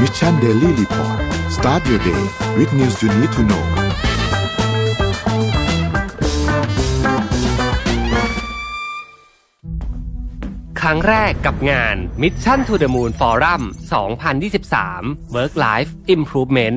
Mission Daily Report start your day with news you need to know ครั้งแรกกับงาน Mission to the Moon Forum 2023 Work Life Improvement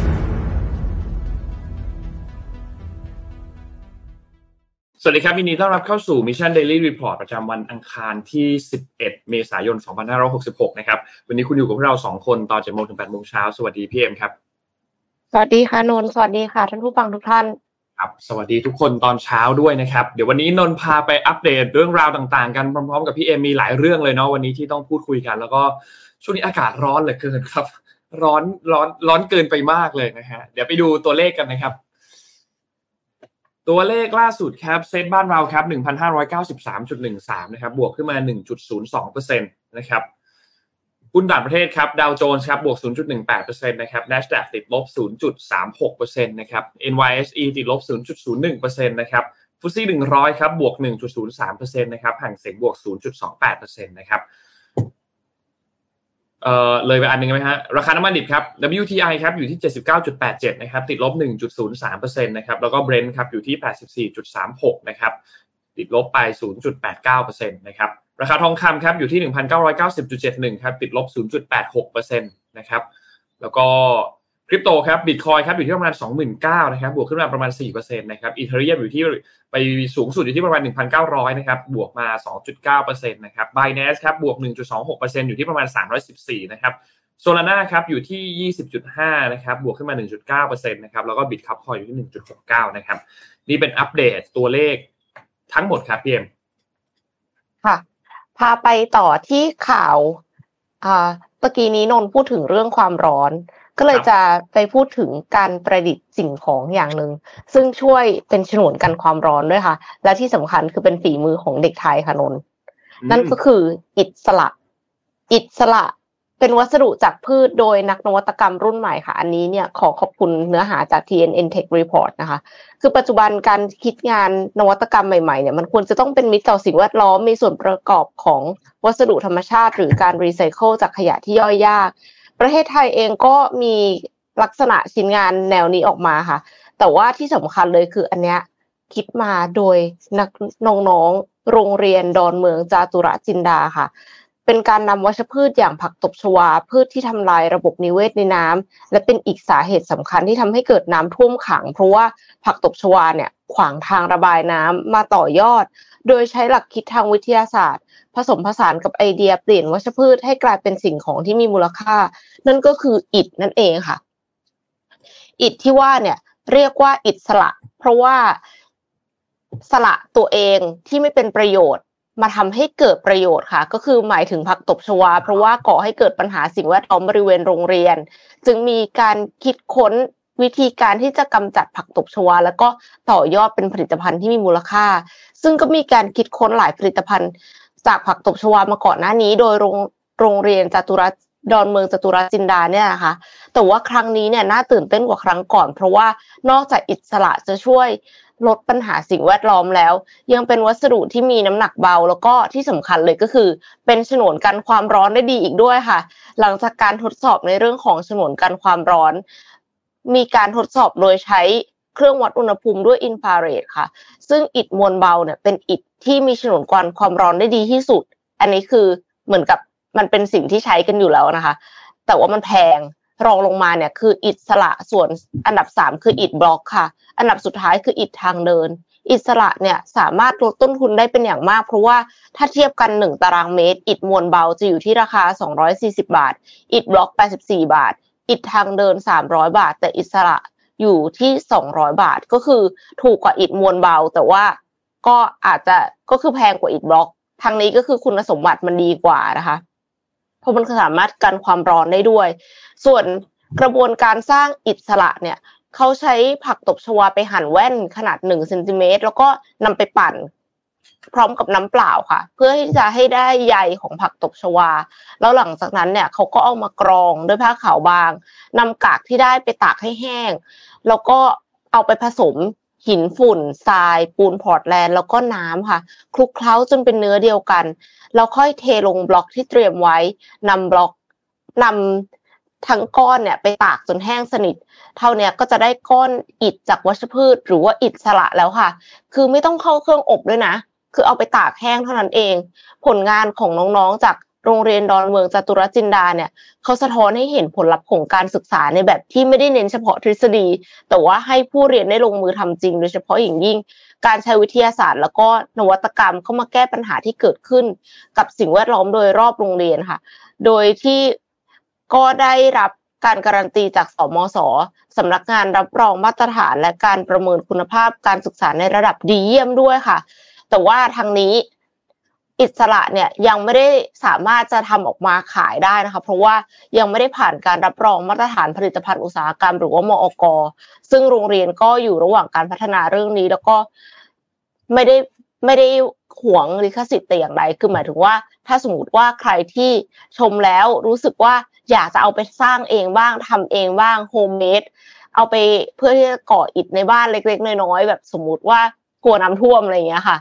สวัสดีครับยินดีต้อนรับเข้าสู่ Mission Daily Report ประจำวันอังคารที่ 11 เมษายน 2566 นะครับ วันนี้คุณอยู่กับพวกเรา 2 คนตอน7โมงถึง8โมงเช้า สวัสดีพี่เอ็มครับ สวัสดีค่ะนนท์สวัสดีค่ะท่านผู้ฟังทุกท่าน ครับ สวัสดีทุกคนตอนเช้าด้วยนะครับ เดี๋ยววันนี้นนท์พาไปอัปเดตเรื่องราวต่างๆ กันพร้อมๆ กับพี่เอ็มมีหลายเรื่องเลยเนาะวันนี้ที่ต้องพูดคุยกัน แล้วก็ช่วงนี้อากาศร้อนเหลือเกินครับ ร้อนร้อนร้อนเกินไปมากเลยนะฮะ เดี๋ยวไปดูตัวเลขกันนะครับ ตัวเลขล่าสุดครับเซตบ้านเราครับ1,593.13นะครับบวกขึ้นมา 1.02%นะครับหุ้นต่างประเทศครับดาวโจนส์ครับบวก 0.18%นะครับ NASDAQ ติดลบ 0.36%นะครับ NYSE ติดลบ 0.01%นะครับฟุตซี่100 ครับบวก 1.03%นะครับห่างเสียงบวก 0.28%นะครับ เอ่อเลยไปอันหนึ่งไหมฮะราคาน้ำมันดิบครับ WTI ครับอยู่ที่ 79.87 นะครับ ติดลบ 1.03%นะครับแล้วก็ Brent ครับอยู่ที่ 84.36 นะครับ ติดลบไป 0.89%นะครับราคาทองคำครับอยู่ที่ 1,990.71 ครับ ติดลบ 0.86%นะครับแล้วก็ คริปโตครับบิตคอยครับอยู่ที่ประมาณ 29,000นะครับบวกขึ้นมาประมาณ4%นะครับอีเทเรียมอยู่ที่ไปสูงสุดอยู่ที่ประมาณ 1,900นะครับบวกมา 2.9%นะครับ Binance ครับบวก 1.26%อยู่ที่ประมาณ 314นะครับโซลาร่าครับอยู่ที่ 20.5นะครับบวกขึ้นมา 1.9%นะครับแล้วก็บิตคับคอยอยู่ที่ 1.69นะครับนี่เป็นอัปเดตตัวเลขทั้งหมดครับพี่เอ็มค่ะ พาไปต่อที่ข่าวอ่าเมื่อกี้นี้นนพูดถึงเรื่องความร้อน ก็เลยจะไปพูดถึงการประดิษฐ์สิ่งของอย่างหนึ่งซึ่งช่วยเป็นฉนวนกันความร้อนด้วยค่ะ และที่สำคัญคือเป็นฝีมือของเด็กไทยค่ะนนท์นั่นก็คืออิฐสละอิฐสละเป็นวัสดุจากพืชโดยนักนวัตกรรมรุ่นใหม่ค่ะ อันนี้เนี่ยขอขอบคุณเนื้อหาจาก TNN Tech Report นะคะ คือปัจจุบันการคิดงานนวัตกรรมใหม่ๆเนี่ยมันควรจะต้องเป็นมิตรต่อสิ่งแวดล้อมมีส่วนประกอบของวัสดุธรรมชาติ หรือการรีไซเคิลจากขยะที่ย่อยยาก ประเทศไทยเองก็มีลักษณะชิ้นงานแนวนี้ออกมาค่ะ แต่ว่าที่สำคัญเลยคืออันเนี้ยคิดมาโดยนักน้องๆโรงเรียนดอนเมืองจาตุรจินดาค่ะ เป็นการนำวัชพืชอย่างผักตบชวา พืชที่ทำลายระบบนิเวศในน้ำและเป็นอีกสาเหตุสำคัญที่ทำให้เกิดน้ำท่วมขัง เพราะว่าผักตบชวาเนี่ยขวางทางระบายน้ำมาต่อยอด โดยใช้หลักคิดทางวิทยาศาสตร์ ผสมผสานกับไอเดียเปลี่ยนวัชพืชให้กลายเป็นสิ่งของที่มีมูลค่า นั่นก็คืออิฐนั่นเองค่ะ อิฐที่ว่าเนี่ย เรียกว่าอิฐสละ เพราะว่าสละตัวเองที่ไม่เป็นประโยชน์มาทำให้เกิดประโยชน์ค่ะ ก็คือหมายถึงผักตบชวา เพราะว่าก่อให้เกิดปัญหาสิ่งแวดล้อมบริเวณโรงเรียน จึงมีการคิดค้นวิธีการที่จะกำจัดผักตบชวา แล้วก็ต่อยอดเป็นผลิตภัณฑ์ที่มีมูลค่า ซึ่งก็มีการคิดค้นหลายผลิตภัณฑ์ จากผักตบชวามาก่อนหน้านี้ โดยโรงโรงเรียนจตุรัสดอนเมืองจตุรัสจินดาเนี่ยนะคะแต่ว่าครั้งนี้เนี่ยน่าตื่นเต้นกว่าครั้งก่อน เพราะว่านอกจากอิสระจะช่วยลดปัญหาสิ่งแวดล้อมแล้ว ยังเป็นวัสดุที่มีน้ำหนักเบา แล้วก็ที่สำคัญเลยก็คือ เป็นฉนวนกันความร้อนได้ดีอีกด้วยค่ะ หลังจากการทดสอบในเรื่องของฉนวนกันความร้อน มีการทดสอบโดยใช้ เครื่องวัดอุณหภูมิด้วยอินฟราเรดค่ะ ซึ่งอิฐมวลเบาเนี่ยเป็นอิฐที่มีฉนวนกันความร้อนได้ดีที่สุด อันนี้คือเหมือนกับมันเป็นสิ่งที่ใช้กันอยู่แล้วนะคะ แต่ว่ามันแพงรองลงมาเนี่ยคืออิฐสละส่วนอันดับสามคืออิฐบล็อกค่ะ อันดับสุดท้ายคืออิฐทางเดิน อิสระเนี่ยสามารถลดต้นทุนได้เป็นอย่างมาก เพราะว่าถ้าเทียบกัน 1 ตารางเมตร อิฐมวลเบาจะอยู่ที่ราคา 240 บาท อิฐบล็อก 84 บาท อิฐทางเดิน 300 บาท แต่อิสระ อยู่ที่200บาทก็คือถูกกว่าอิฐมวลเบา แต่ว่าก็อาจจะก็คือแพงกว่าอิฐบล็อก ทางนี้ก็คือคุณสมบัติมันดีกว่านะคะเพราะมันสามารถกันความร้อนได้ด้วย ส่วนกระบวนการสร้างอิสระเนี่ยเขาใช้ผักตบชวาไปหั่นแว่นขนาดหนึ่งเซนติเมตรแล้วก็นำไปปั่น พร้อมกับน้ำเปล่าค่ะ เพื่อที่จะให้ได้ใยของผักตบชวา แล้วหลังจากนั้นเนี่ยเขาก็เอามากรองด้วยผ้าขาวบางนำกากที่ได้ไปตากให้แห้ง แล้วก็เอาไปผสมหินฝุ่นทราย ปูนพอร์ตแลนด์แล้วก็น้ำค่ะคลุกเคล้าจนเป็นเนื้อเดียวกัน แล้วค่อยเทลงบล็อกที่เตรียมไว้นำบล็อกนำทั้งก้อนเนี่ยไปตากจนแห้งสนิท เท่านี้ก็จะได้ก้อนอิฐจากวัชพืช หรือว่าอิฐสละแล้วค่ะ คือไม่ต้องเข้าเครื่องอบด้วยนะ คือเอาไปตากแห้งเท่านั้นเอง ผลงานของน้องๆจาก โรงเรียนดอนเมืองจตุรจินดาเนี่ยเขาสะท้อนให้เห็นผลลัพธ์ของการศึกษาในแบบที่ไม่ได้เน้นเฉพาะทฤษฎี แต่ว่าให้ผู้เรียนได้ลงมือทำจริง โดยเฉพาะอย่างยิ่ง การใช้วิทยาศาสตร์ แล้วก็นวัตกรรมเข้ามาแก้ปัญหาที่เกิดขึ้น กับสิ่งแวดล้อมโดยรอบโรงเรียนค่ะ โดยที่ก็ได้รับการการันตีจากสมศสำนักงานรับรองมาตรฐานและการประเมินคุณภาพการศึกษาในระดับดีเยี่ยมด้วยค่ะ แต่ว่าทางนี้ อิสระเนี่ยยังไม่ได้สามารถจะทำออกมาขายได้นะคะ เพราะว่ายังไม่ได้ผ่านการรับรองมาตรฐานผลิตภัณฑ์อุตสาหกรรม หรือว่ามอกซึ่งโรงเรียนก็อยู่ระหว่างการพัฒนาเรื่องนี้ แล้วก็ไม่ได้ไม่ได้หวงลิขสิทธิ์แต่อย่างใดคือหมายถึงว่า ถ้าสมมติว่าใครที่ชมแล้วรู้สึกว่าอยากจะเอาไปสร้างเองบ้างทำเองบ้างโฮมเมดเอาไปเพื่อที่จะก่ออิฐในบ้านเล็ก ๆ น้อยๆแบบสมมติว่ากลัวน้ำท่วมอะไรอย่างเงี้ยค่ะ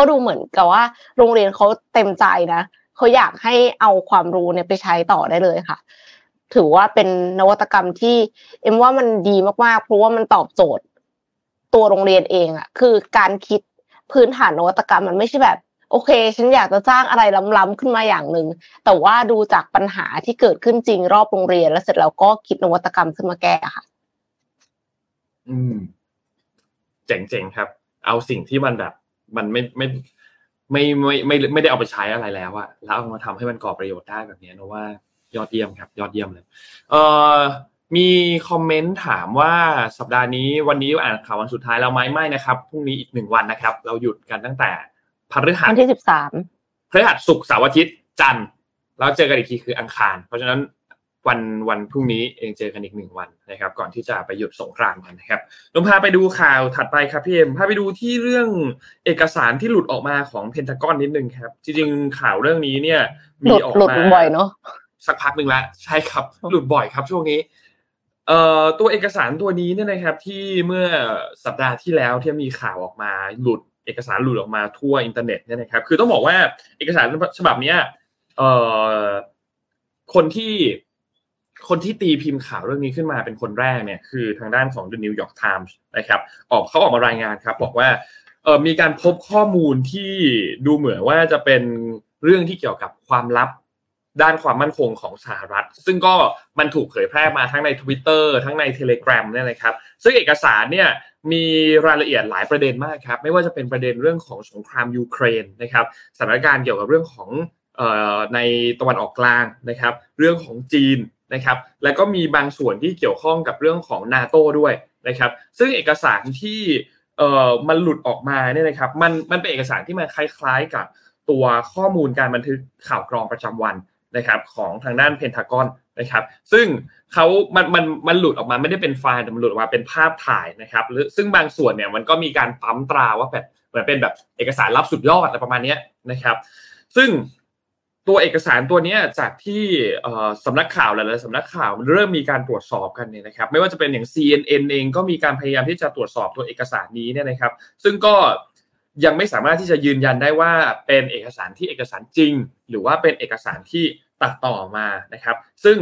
ก็ดูเหมือนกับว่า โรงเรียนเขาเต็มใจนะเขาอยากให้เอาความรู้เนี่ยไปใช้ต่อได้เลยค่ะ ถือว่าเป็นนวัตกรรมที่ เอ็มว่ามันดีมากๆ เพราะว่ามันตอบโจทย์ ตัวโรงเรียนเองอะคือการคิดพื้นฐานนวัตกรรมมันไม่ใช่แบบ โอเค ฉันอยากจะสร้างอะไรล้ำๆขึ้นมาอย่างหนึ่งแต่ว่าดูจากปัญหาที่เกิดขึ้นจริงรอบโรงเรียน แล้วเสร็จแล้วก็คิดนวัตกรรมขึ้นมาแก้ค่ะ อืม เจ๋งๆครับ เอาสิ่งที่มันแบบ มันไม่ไม่ไม่ไม่ไม่ไม่ได้เอาไปใช้อะไรแล้วอะแล้วเอามาทำให้มันก่อประโยชน์ได้แบบนี้นะว่ายอดเยี่ยมครับ ยอดเยี่ยมเลยเอ่อมีคอมเมนต์ถามว่าสัปดาห์นี้วันนี้อ่านข่าววันสุดท้ายแล้วไหมไม่นะครับพรุ่งนี้อีกหนึ่งวันนะครับ เราหยุดกันตั้งแต่พฤหัสวันที่สิบสามพฤหัสศุกร์เสาร์อาทิตย์จันทร์แล้วเจอกันอีกทีคืออังคาร เพราะฉะนั้น วันวันพรุ่งนี้เองเจอกันอีกหนึ่งวันนะครับ ก่อนที่จะไปหยุดสงกรานต์กันนะครับลงพาไปดูข่าวถัดไปครับพี่เอ็มพาไปดูที่เรื่องเอกสารที่หลุดออกมาของเพนทากอนนิดนึงครับ จริงๆข่าวเรื่องนี้เนี่ยมีออกมาบ่อยเนาะสักพักหนึ่งแล้วใช่ครับ หลุดบ่อยครับช่วงนี้เอ่อตัวเอกสารตัวนี้เนี่ยนะครับ ที่เมื่อสัปดาห์ที่แล้วที่มีข่าวออกมาหลุดเอกสารหลุดออกมาทั่วอินเทอร์เน็ตเนี่ยนะครับ คือต้องบอกว่าเอกสารฉบับนี้เอ่อคนที่ คนที่ตีพิมพ์ข่าวเรื่องนี้ขึ้นมาเป็นคนแรกเนี่ยคือทางด้านของ The New York Times นะครับออกเขาออกมารายงานครับ บอกว่าเออมีการพบข้อมูลที่ดูเหมือนว่าจะเป็นเรื่องที่เกี่ยวกับความลับด้านความมั่นคงของสหรัฐ ซึ่งก็มันถูกเผยแพร่มาทั้งใน Twitter ทั้งใน Telegram เนี่ยนะครับ ซึ่งเอกสารเนี่ยมีรายละเอียดหลายประเด็นมากครับ ไม่ว่าจะเป็นประเด็นเรื่องของสงครามยูเครนนะครับสถานการณ์เกี่ยวกับเรื่องของในตะวันออกกลางนะครับ เรื่องของจีน นะครับแล้วก็มีบางส่วนที่เกี่ยวข้องกับเรื่องของนาโต้ด้วยนะครับซึ่งเอกสารที่เอ่อมันหลุดออกมาเนี่ยนะครับมันมันเป็นเอกสารที่มันคล้ายๆกับตัวข้อมูลการบันทึกข่าวกรองประจำวันนะครับของทางด้านเพนทากอนนะครับซึ่งเขามันมันมันหลุดออกมาไม่ได้เป็นไฟล์แต่มันหลุดออกมาเป็นภาพถ่ายนะครับหรือซึ่งบางส่วนเนี่ยมันก็มีการปั๊มตราว่าแบบเหมือนเป็นแบบเอกสารลับสุดยอดอะไรประมาณนี้นะครับซึ่ง ตัวเอกสารตัวนี้จากที่สำนักข่าวหลายๆสำนักข่าวเริ่มมีการตรวจสอบกันเนี่ยนะครับ ไม่ว่าจะเป็นอย่าง CNN เองก็มีการพยายามที่จะตรวจสอบตัวเอกสารนี้เนี่ยนะครับ ซึ่งก็ยังไม่สามารถที่จะยืนยันได้ว่าเป็นเอกสารที่เอกสารจริง หรือว่าเป็นเอกสารที่ตัดต่อมานะครับ ซึ่ง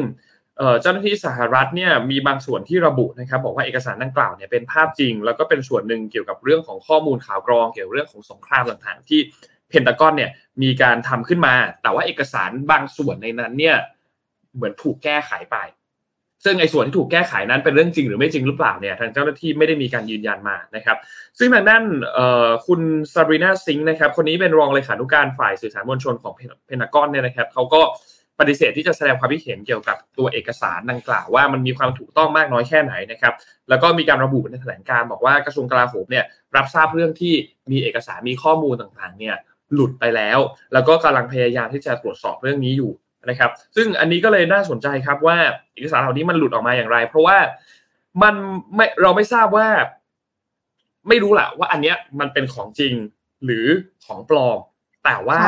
เจ้าหน้าที่สหรัฐเนี่ยมีบางส่วนที่ระบุนะครับบอกว่าเอกสารดังกล่าวเนี่ยเป็นภาพจริง แล้วก็เป็นส่วนหนึ่งเกี่ยวกับเรื่องของข้อมูลข่าวกรองเกี่ยวกับเรื่องของสงครามต่างๆที่ เพนตากอนเนี่ยมีการทำขึ้นมา แต่ว่าเอกสารบางส่วนในนั้นเนี่ยเหมือนถูกแก้ไขไป ซึ่งไอ้ส่วนที่ถูกแก้ไขนั้นเป็นเรื่องจริงหรือไม่จริงหรือเปล่าเนี่ยทางเจ้าหน้าที่ไม่ได้มีการยืนยันมานะครับ ซึ่งทางด้านคุณซารีนาซิงนะครับคนนี้เป็นรองเลขานุการฝ่ายสื่อสารมวลชนของเพนทากอนเนี่ยนะครับเขาก็ปฏิเสธที่จะแสดงความคิดเห็นเกี่ยวกับตัวเอกสารดังกล่าวว่ามันมีความถูกต้องมากน้อยแค่ไหนนะครับ แล้วก็มีการระบุในแถลงการบอกว่ากระทรวงกลาโหมเนี่ยรับทราบเรื่องที่มีเอกสารมีข้อมูลต่างๆเนี่ย หลุดไปแล้ว แล้วก็กำลังพยายามที่จะตรวจสอบเรื่องนี้อยู่นะครับ ซึ่งอันนี้ก็เลยน่าสนใจครับว่าเอกสารเหล่านี้มันหลุดออกมาอย่างไร เพราะว่ามันไม่เราไม่ทราบว่า ไม่รู้แหละว่าอันเนี้ยมันเป็นของจริงหรือของปลอม แต่ว่า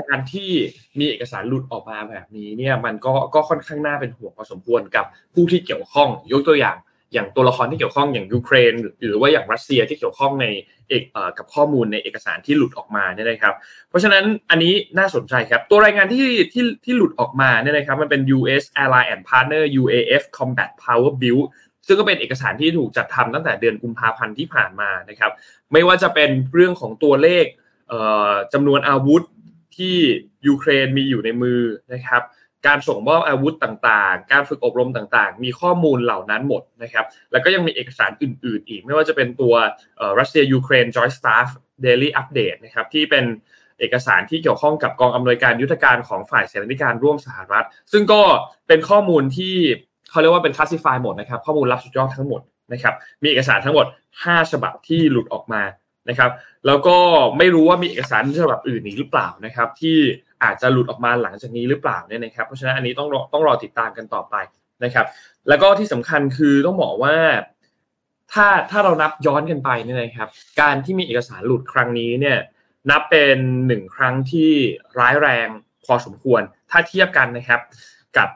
การที่มีเอกสารหลุดออกมาแบบนี้เนี่ยมันก็ก็ค่อนข้างน่าเป็นห่วงพอสมควรกับผู้ที่เกี่ยวข้องยกตัวอย่าง อย่างตัวละครที่เกี่ยวข้องอย่างยูเครน หรือว่าอย่างรัสเซียที่เกี่ยวข้องในเอกกับข้อมูลในเอกสารที่หลุดออกมาเนี่ยนะครับ เพราะฉะนั้นอันนี้น่าสนใจครับ ตัวรายงานที่ที่ที่หลุดออกมาเนี่ยนะครับมันเป็น U.S. Ally and Partner UAF Combat Power Bill ซึ่งก็เป็นเอกสารที่ถูกจัดทำตั้งแต่เดือนกุมภาพันธ์ที่ผ่านมานะครับ ไม่ว่าจะเป็นเรื่องของตัวเลขจำนวนอาวุธที่ยูเครนมีอยู่ในมือนะครับ การส่งมอบอาวุธต่างๆ การฝึกอบรมต่างๆ มีข้อมูลเหล่านั้นหมดนะครับ แล้วก็ยังมีเอกสารอื่น ๆ อีก ไม่ว่าจะเป็นตัวรัสเซียยูเครน Joint Staff Daily Update นะครับที่เป็นเอกสารที่เกี่ยวข้องกับกองอำนวยการยุทธการของฝ่ายเสนาธิการร่วมสหรัฐ ซึ่งก็เป็นข้อมูลที่เขาเรียกว่าเป็นคลาสสิฟายหมดนะครับ ข้อมูลลับสุดยอดทั้งหมดนะครับ มีเอกสารทั้งหมด 5 ฉบับที่หลุดออกมานะครับ แล้วก็ไม่รู้ว่ามีเอกสารฉบับอื่นอีกหรือเปล่านะครับ ที่ อาจจะหลุดออกมาหลังจากนี้หรือเปล่าเนี่ยนะครับเพราะฉะนั้นอันนี้ต้องรอต้องรอติดตามกันต่อไปนะครับ แล้วก็ที่สำคัญคือต้องบอกว่าถ้าถ้าเรานับย้อนกันไปเนี่ยนะครับ การที่มีเอกสารหลุดครั้งนี้เนี่ยนับเป็นหนึ่งครั้งที่ร้ายแรงพอสมควร ถ้าเทียบกันนะครับกับ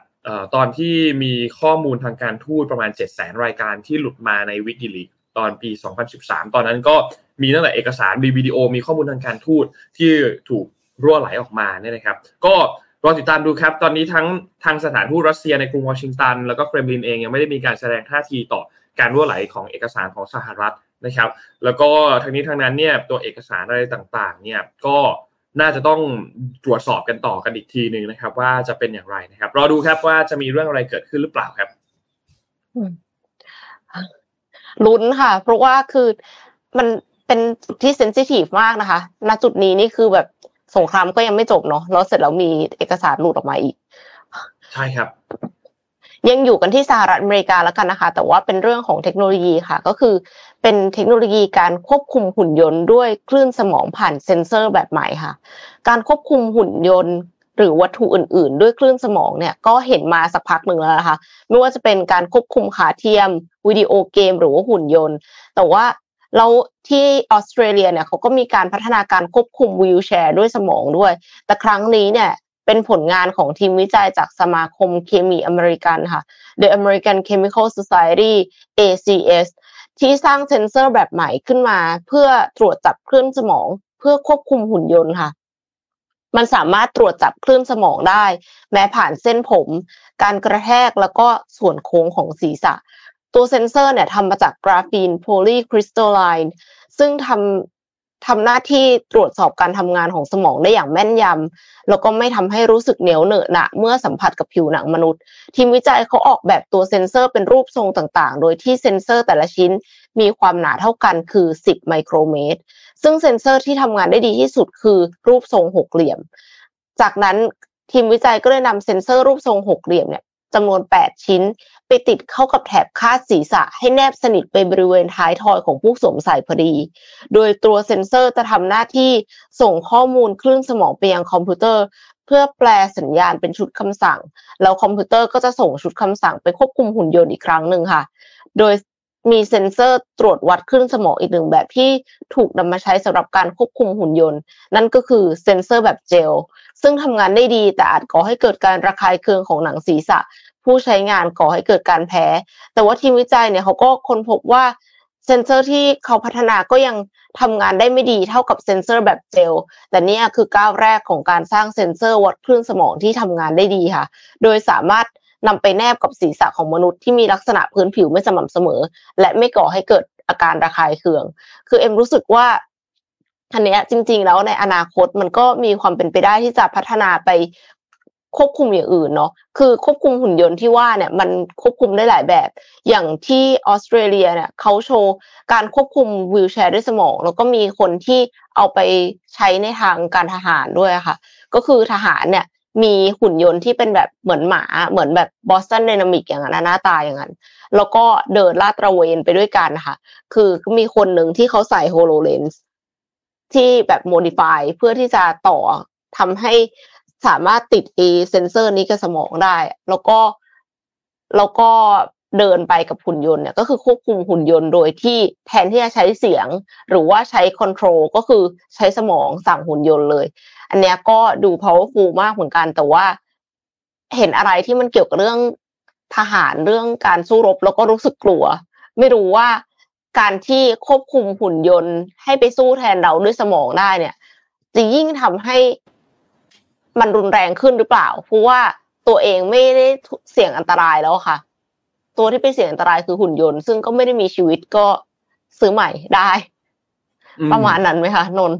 ตอนที่มีข้อมูลทางการทูตประมาณ 7 0 0 0 0 0 รายการที่หลุดมาในวิกิลีตอนปี 2013 ตอนนั้นก็มีตั้งแต่เอกสารมีวิดีโอมีข้อมูลทางการทูตที่ถูก รั่วไหลออกมาเนี่ยนะครับ ก็รอติดตามดูครับ ตอนนี้ทั้งทางสถานทูตรัสเซียในกรุงวอชิงตัน แล้วก็เครมลินเองยังไม่ได้มีการแสดงท่าทีต่อการรั่วไหลของเอกสารของสหรัฐนะครับ แล้วก็ทางนี้ทางนั้นเนี่ยตัวเอกสารอะไรต่างๆ เนี่ยก็น่าจะต้องตรวจสอบกันต่อกันอีกทีหนึ่งนะครับ ว่าจะเป็นอย่างไรนะครับ รอดูครับว่าจะมีเรื่องอะไรเกิดขึ้นหรือเปล่าครับลุ้นค่ะ เพราะว่าคือมันเป็นจุดที่เซนซิทีฟมากนะคะณจุดนี้นี่คือแบบ สงครามก็ยังไม่จบเนาะแล้วเสร็จแล้วมีเอกสารหลุดออกมาอีก ใช่ครับ ยังอยู่กันที่สหรัฐอเมริกาแล้วกันนะคะ แต่ว่าเป็นเรื่องของเทคโนโลยีค่ะ ก็คือเป็นเทคโนโลยีการควบคุมหุ่นยนต์ด้วยคลื่นสมองผ่านเซ็นเซอร์แบบใหม่ค่ะ การควบคุมหุ่นยนต์หรือวัตถุอื่น ๆ ด้วยคลื่นสมองเนี่ยก็เห็นมาสักพักหนึ่งแล้วนะคะ ไม่ว่าจะเป็นการควบคุมขาเทียมวิดีโอเกม หรือว่าหุ่นยนต์ แต่ว่า เราที่ออสเตรเลียเนี่ยเขาก็มีการพัฒนาการควบคุมวีลแชร์ด้วยสมองด้วย แต่ครั้งนี้เนี่ยเป็นผลงานของทีมวิจัยจากสมาคมเคมีอเมริกันค่ะ The American Chemical Society ACS ที่สร้างเซนเซอร์แบบใหม่ขึ้นมา เพื่อตรวจจับคลื่นสมอง เพื่อควบคุมหุ่นยนต์ค่ะ มันสามารถตรวจจับคลื่นสมองได้ แม้ผ่านเส้นผม การกระแทกแล้วก็ส่วนโค้งของศีรษะ ตัวเซนเซอร์เนี่ยทำมาจากกราฟีน polycrystallineซึ่งทำทำหน้าที่ตรวจสอบการทำงานของสมองได้อย่างแม่นยำแล้วก็ไม่ทำให้รู้สึกเหนียวเหนอะหนะเมื่อสัมผัสกับผิวหนังมนุษย์ ทีมวิจัยเขาออกแบบตัวเซนเซอร์เป็นรูปทรงต่างๆ โดยที่เซนเซอร์แต่ละชิ้นมีความหนาเท่ากันคือ 10 ไมโครเมตร ซึ่งเซนเซอร์ที่ทำงานได้ดีที่สุดคือรูปทรงหกเหลี่ยม จากนั้นทีมวิจัยก็เลยนำเซนเซอร์รูปทรงหกเหลี่ยมเนี่ย จำนวน 8 ชิ้น ไปติดเข้ากับแถบคาดศีรษะให้แนบสนิทไปบริเวณท้ายทอยของผู้สวมใส่พอดี โดยตัวเซ็นเซอร์จะทำหน้าที่ส่งข้อมูลคลื่นสมองไปยังคอมพิวเตอร์ เพื่อแปลสัญญาณเป็นชุดคำสั่ง แล้วคอมพิวเตอร์ก็จะส่งชุดคำสั่งไปควบคุมหุ่นยนต์อีกครั้งหนึ่งค่ะ โดย มีเซ็นเซอร์ตรวจวัดคลื่นสมองอีกหนึ่งแบบที่ถูกนำมาใช้สำหรับการควบคุมหุ่นยนต์ นั่นก็คือเซ็นเซอร์แบบเจล ซึ่งทำงานได้ดีแต่อาจก่อให้เกิดการระคายเคืองของหนังศีรษะ ผู้ใช้งานก่อให้เกิดการแพ้ แต่ว่าทีมวิจัยเนี่ยเขาก็ค้นพบว่าเซนเซอร์ที่เขาพัฒนาก็ยังทำงานได้ไม่ดีเท่ากับเซ็นเซอร์แบบเจล แต่นี่คือก้าวแรกของการสร้างเซ็นเซอร์วัดคลื่นสมองที่ทำงานได้ดีค่ะ โดยสามารถ นำไปแนบกับศีรษะของมนุษย์ที่มีลักษณะพื้นผิวไม่สม่ำเสมอ และไม่ก่อให้เกิดอาการระคายเคือง คือเอ็มรู้สึกว่าอันนี้จริง ๆ แล้วในอนาคตมันก็มีความเป็นไปได้ที่จะพัฒนาไปควบคุมอย่างอื่นเนาะ คือควบคุมหุ่นยนต์ที่ว่าเนี่ยมันควบคุมได้หลายแบบ อย่างที่ออสเตรเลียเนี่ยเขาโชว์การควบคุมวีลแชร์ด้วยสมอง แล้วก็มีคนที่เอาไปใช้ในทางการทหารด้วยค่ะ ก็คือทหารเนี่ย มีหุ่นยนต์ที่เป็นแบบเหมือนหมาเหมือนแบบ Boston Dynamics อย่างนั้นหน้าตาอย่างนั้น แล้วก็เดินลาดตระเวนไปด้วยกันค่ะ คือมีคนหนึ่งที่เขาใส่ HoloLensที่แบบ modify เพื่อที่จะต่อทำให้สามารถติดเอเซนเซอร์นี้กับสมองได้ แล้วก็แล้วก็ เดินไปกับหุ่นยนต์เนี่ยก็คือควบคุมหุ่นยนต์โดยที่แทนที่จะใช้เสียง หรือว่าใช้ control ก็คือใช้สมองสั่งหุ่นยนต์เลย อันเนี้ยก็ดู powerful มากเหมือนกันแต่ว่า เห็นอะไรที่มันเกี่ยวกับเรื่องทหารเรื่องการสู้รบแล้วก็รู้สึกกลัว ไม่รู้ว่าการที่ควบคุมหุ่นยนต์ ให้ไปสู้แทนเราด้วยสมองได้เนี่ย จะยิ่งทำให้มันรุนแรงขึ้นหรือเปล่า เพราะว่าตัวเองไม่ได้เสี่ยงอันตรายแล้วค่ะ ตัวที่เป็นเสี่ยงอันตรายคือหุ่นยนต์ ซึ่งก็ไม่ได้มีชีวิตก็ซื้อใหม่ได้ ประมาณนั้นไหมคะนน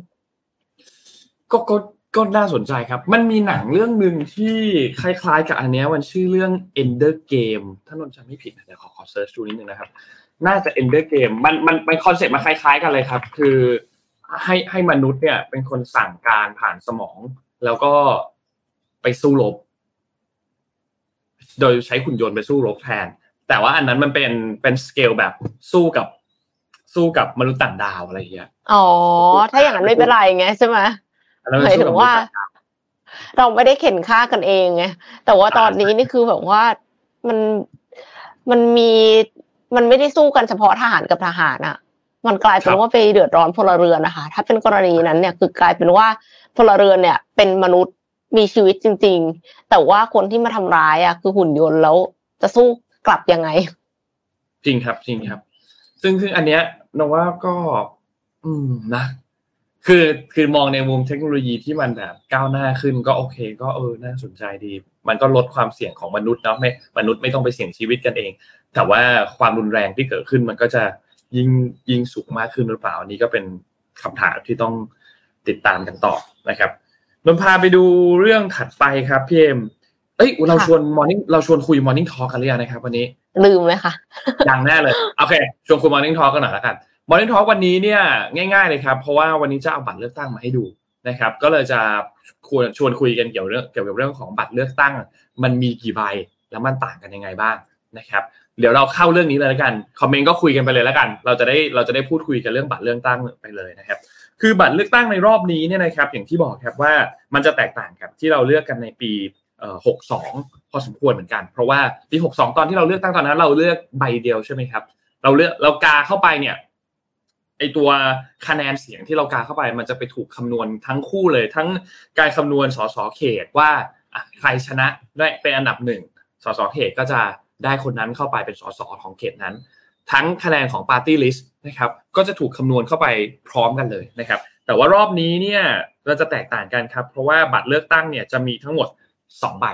ก็ก็ก็น่าสนใจครับ มันมีหนังเรื่องหนึ่งที่คล้ายๆกับอันนี้มันชื่อเรื่อง Ender Game ถ้านนจำไม่ผิดเดี๋ยวขอขอ search ดูนิดนึงนะครับ น่าจะ Ender Game มันมันมันคอนเซ็ปต์มาคล้าย ๆ กันเลยครับ คือให้ให้มนุษย์เนี่ย เป็นคนสั่งการผ่านสมอง แล้วก็ไปสู้รบ โดยใช้หุ่นยนต์ไปสู้รบแทน แต่ว่าอันนั้นมันเป็นเป็นสเกลแบบสู้กับสู้กับมนุษย์ต่างดาวอะไรอย่างเงี้ยอ๋อ ถ้าอย่างนั้นไม่เป็นไรไงใช่ไหมหมายถึงว่า เราไม่ได้เข็นฆ่ากันเองไงแต่ว่าตอนนี้นี่คือแบบว่ามันมันมีมันไม่ได้สู้กันเฉพาะทหารกับทหารอะมันกลายเป็นว่าไปเดือดร้อนพลเรือนนะคะ ถ้าเป็นกรณีนั้นเนี่ยคือกลายเป็นว่าพลเรือนเนี่ย เป็นมนุษย์มีชีวิตจริง ๆ แต่ว่าคนที่มาทำร้ายอะคือหุ่นยนต์แล้วจะสู้ กลับยังไง จริงครับจริงครับ ซึ่งซึ่งอันเนี้ยนว่าก็ อืมนะคือคือมองในมุมเทคโนโลยีที่มันแบบก้าวหน้าขึ้นก็โอเค ก็เออน่าสนใจดี มันก็ลดความเสี่ยงของมนุษย์เนาะไม่มนุษย์ไม่ต้องไปเสี่ยงชีวิตกันเอง แต่ว่าความรุนแรงที่เกิดขึ้นมันก็จะยิ่งยิ่งสูงมากขึ้นหรือเปล่าอันนี้ก็เป็นคำถามที่ต้องติดตามกันต่อนะครับนนพาไปดูเรื่องถัดไปครับพี่เอ็ม เอ้ยเราชวนมอร์นิ่งเราชวนคุยมอร์นิ่งทอล์กกันหรือยังนะครับ วันนี้ ลืมไหมคะยังแน่เลยโอเคชวนคุยมอร์นิ่งทอล์กกันหน่อยแล้วกันมอร์นิ่งทอล์กวันนี้เนี่ยง่าย ๆเลยครับ เพราะว่าวันนี้จะเอาบัตรเลือกตั้งมาให้ดูนะครับ ก็เลยจะควรชวนคุยกันเกี่ยวเรื่องเกี่ยวกับเรื่องของบัตรเลือกตั้ง มันมีกี่ใบแล้วมันต่างกันยังไงบ้างนะครับ เดี๋ยวเราเข้าเรื่องนี้เลยแล้วกันคอมเมนต์ก็คุยกันไปเลยแล้วกัน เราจะได้เราจะได้พูดคุยกันเรื่องบัตรเลือกตั้งไปเลยนะครับคือบัตรเลือกตั้งในรอบนี้เนี่ยนะครับ อย่างที่บอกครับว่ามันจะแตกต่างกับที่เราเลือกกันในปี หกสองพอสมควรเหมือนกัน เพราะว่าปีหกสองตอนที่เราเลือกตั้งตอนนั้น เราเลือกใบเดียวใช่ไหมครับ เราเลือกเรากาเข้าไปเนี่ยไอตัวคะแนนเสียงที่เรากาเข้าไป มันจะไปถูกคำนวณทั้งคู่เลย ทั้งการคำนวณสสเขตว่าใครชนะได้เป็นอันดับหนึ่งสสเขตก็จะได้คนนั้นเข้าไปเป็นสสของเขตนั้น ทั้งคะแนนของปาร์ตี้ลิสต์นะครับ ก็จะถูกคำนวณเข้าไปพร้อมกันเลยนะครับ แต่ว่ารอบนี้เนี่ยเราจะแตกต่างกันครับ เพราะว่าบัตรเลือกตั้งเนี่ยจะมีทั้งหมด 2ใบ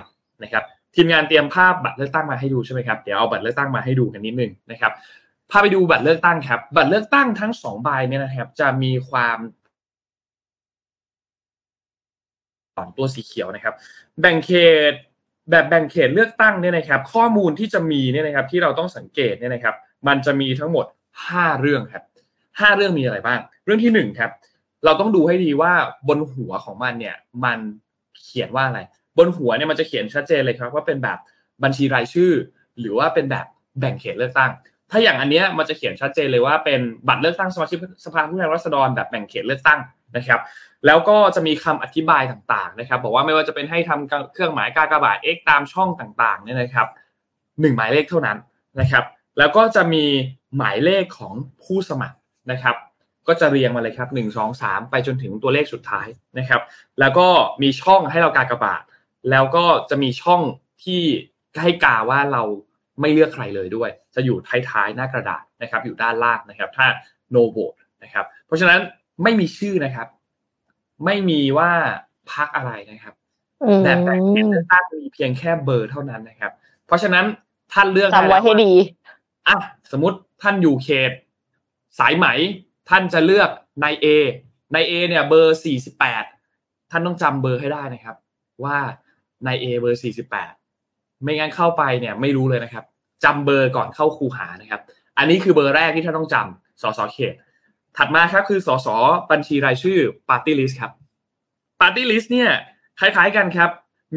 นะครับทีมงานเตรียมภาพบัตรเลือกตั้งมาให้ดูใช่ไหมครับเดี๋ยวเอาบัตรเลือกตั้งมาให้ดูกันนิดนึงนะครับพาไปดูบัตรเลือกตั้งครับ บัตรเลือกตั้งทั้งสองใบเนี่ยนะครับจะมีความตอนตัวสีเขียวนะครับ แบ่งเขตแบบแบ่งเขตเลือกตั้งเนี่ยนะครับ ข้อมูลที่จะมีเนี่ยนะครับที่เราต้องสังเกตเนี่ยนะครับ มันจะมีทั้งหมด 5 เรื่องครับ 5 เรื่องมีอะไรบ้าง เรื่องที่1ครับ เราต้องดูให้ดีว่าบนหัวของมันเนี่ยมันเขียนว่าอะไร บนหัวเนี่ยมันจะเขียนชัดเจนเลยครับว่าเป็นแบบบัญชีรายชื่อ หรือว่าเป็นแบบแบ่งเขตเลือกตั้ง ถ้าอย่างอันเนี้ยมันจะเขียนชัดเจนเลยว่าเป็นบัตรเลือกตั้งสมาชิกสภาผู้แทนราษฎรแบบแบ่งเขตเลือกตั้งนะครับแล้วก็จะมีคำอธิบายต่างๆนะครับ บอกว่าไม่ว่าจะเป็นให้ทำเครื่องหมายกากบาท X ตามช่องต่างๆเนี่ยนะครับหนึ่งหมายเลขเท่านั้นนะครับ แล้วก็จะมีหมายเลขของผู้สมัครนะครับ ก็จะเรียงมาเลยครับหนึ่งสองสามไปจนถึงตัวเลขสุดท้ายนะครับ แล้วก็มีช่องให้เรากากบาท แล้วก็จะมีช่องที่ให้กาว่าเราไม่เลือกใครเลยด้วย จะอยู่ท้ายๆหน้ากระดาษนะครับ อยู่ด้านล่างนะครับ ถ้า no vote นะครับ เพราะฉะนั้นไม่มีชื่อนะครับ ไม่มีว่าพักอะไรนะครับแต่แต่เขตเลือกตั้งมีเพียงแค่เบอร์เท่านั้นนะครับ เพราะฉะนั้นท่านเลือกจำไว้ให้ดีอะสมมติท่านอยู่เขต สายไหม ท่านจะเลือกในเในเอเนี่ย เบอร์สี่สิบแปดท่านต้องจำเบอร์ให้ได้นะครับ ว่า นายเอเบอร์สี่สิบแปดไม่งั้นเข้าไปเนี่ยไม่รู้เลยนะครับจำเบอร์ก่อนเข้าคูหานะครับ อันนี้คือเบอร์แรกที่ท่านต้องจำสสเขต ถัดมาครับคือสสบัญชีรายชื่อ Party List ครับ Party List เนี่ยคล้ายๆกันครับ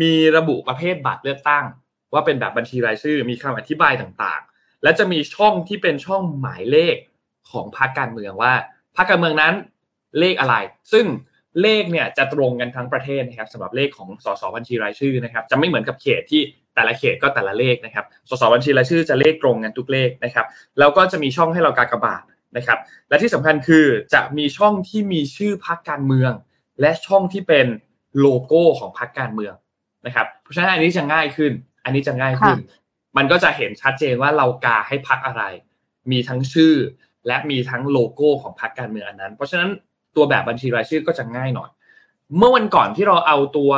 มีระบุประเภทบัตรเลือกตั้ง ว่าเป็นแบบบัญชีรายชื่อ มีคำอธิบายต่างๆ และจะมีช่องที่เป็นช่องหมายเลขของพรรคการเมืองว่าพรรคการเมืองนั้นเลขอะไร ซึ่ง เลขเนี่ยจะตรงกันทั้งประเทศนะครับสำหรับเลขของสสบัญชีรายชื่อนะครับจะไม่เหมือนกับเขตที่แต่ละเขตก็แต่ละเลขนะครับ สสบัญชีรายชื่อจะเลขตรงกันทุกเลขนะครับแล้วก็จะมีช่องให้เรากากบาทนะครับ และที่สำคัญคือจะมีช่องที่มีชื่อพรรคการเมือง และช่องที่เป็นโลโก้ของพรรคการเมืองนะครับ เพราะฉะนั้นอันนี้จะง่ายขึ้น อันนี้จะง่ายขึ้น มันก็จะเห็นชัดเจนว่าเรากาให้พรรคอะไร มีทั้งชื่อและมีทั้งโลโก้ของพรรคการเมืองอันนั้น เพราะฉะนั้น ตัวแบบบัญชีรายชื่อก็จะง่ายหน่อย เมื่อวันก่อนที่เราเอาตัว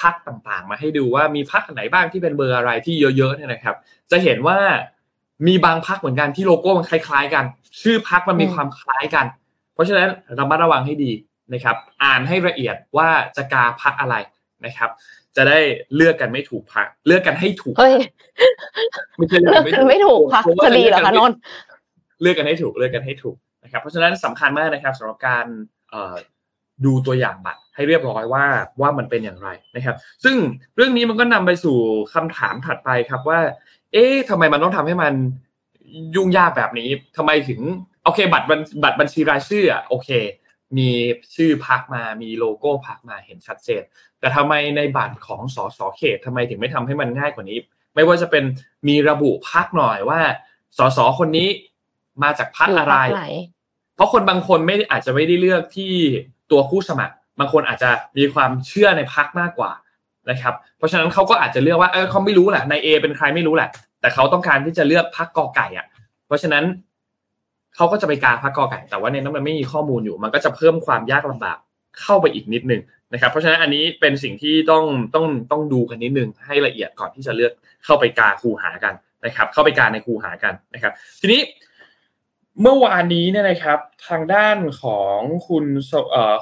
พักต่างๆ มาให้ดูว่ามีพักไหนบ้างที่เป็นเบอร์อะไรที่เยอะๆเนี่ยนะครับ จะเห็นว่ามีบางพักเหมือนกันที่โลโก้มันคล้ายๆ กัน ชื่อพักมันมีความคล้ายกัน เพราะฉะนั้นเรามาระวังให้ดีนะครับ อ่านให้ละเอียดว่าจะกาพักอะไรนะครับ จะได้เลือกกันไม่ถูกพักเลือกกันให้ถูกเฮ้ยไม่ใช่เลือกกันไม่ถูกค่ะจะดีเหรอคะนนท์เลือกกันให้ถูกเลือกกันให้ถูก นะครับเพราะฉะนั้นสำคัญมากนะครับสำหรับการดูตัวอย่างบัตรให้เรียบร้อยว่าว่ามันเป็นอย่างไรนะครับ ซึ่งเรื่องนี้มันก็นำไปสู่คำถามถัดไปครับว่า เอ๊ะทำไมมันต้องทำให้มันยุ่งยากแบบนี้ทำไมถึงโอเค บัตรบัตรบัญชีรายชื่ออะโอเค มีชื่อพักมามีโลโก้พักมาเห็นชัดเจนแต่ทำไมในบัตรของสสเขตทำไมถึงไม่ทำให้มันง่ายกว่านี้ ไม่ว่าจะเป็นมีระบุพักหน่อยว่าสสคนนี้มาจากพักอะไร เพราะคนบางคนไม่อาจจะไม่ได้เลือกที่ตัวผู้สมัคร บางคนอาจจะมีความเชื่อในพักมากกว่านะครับ เพราะฉะนั้นเขาก็อาจจะเลือกว่าเออเขาไม่รู้แหละนายเอเป็นใครไม่รู้แหละ แต่เขาต้องการที่จะเลือกพักกอไก่อะ เพราะฉะนั้นเขาก็จะไปกาพักกอไก่ แต่ว่าในนั้นมันไม่มีข้อมูลอยู่ มันก็จะเพิ่มความยากลำบากเข้าไปอีกนิดนึงนะครับ เพราะฉะนั้นอันนี้เป็นสิ่งที่ต้องต้องต้องดูกันนิดนึงให้ละเอียดก่อนที่จะเลือกเข้าไปกาคูหากันนะครับ เข้าไปกาในคูหากันนะครับ ทีนี้ เมื่อวานนี้เนี่ยนะครับทางด้านของคุณ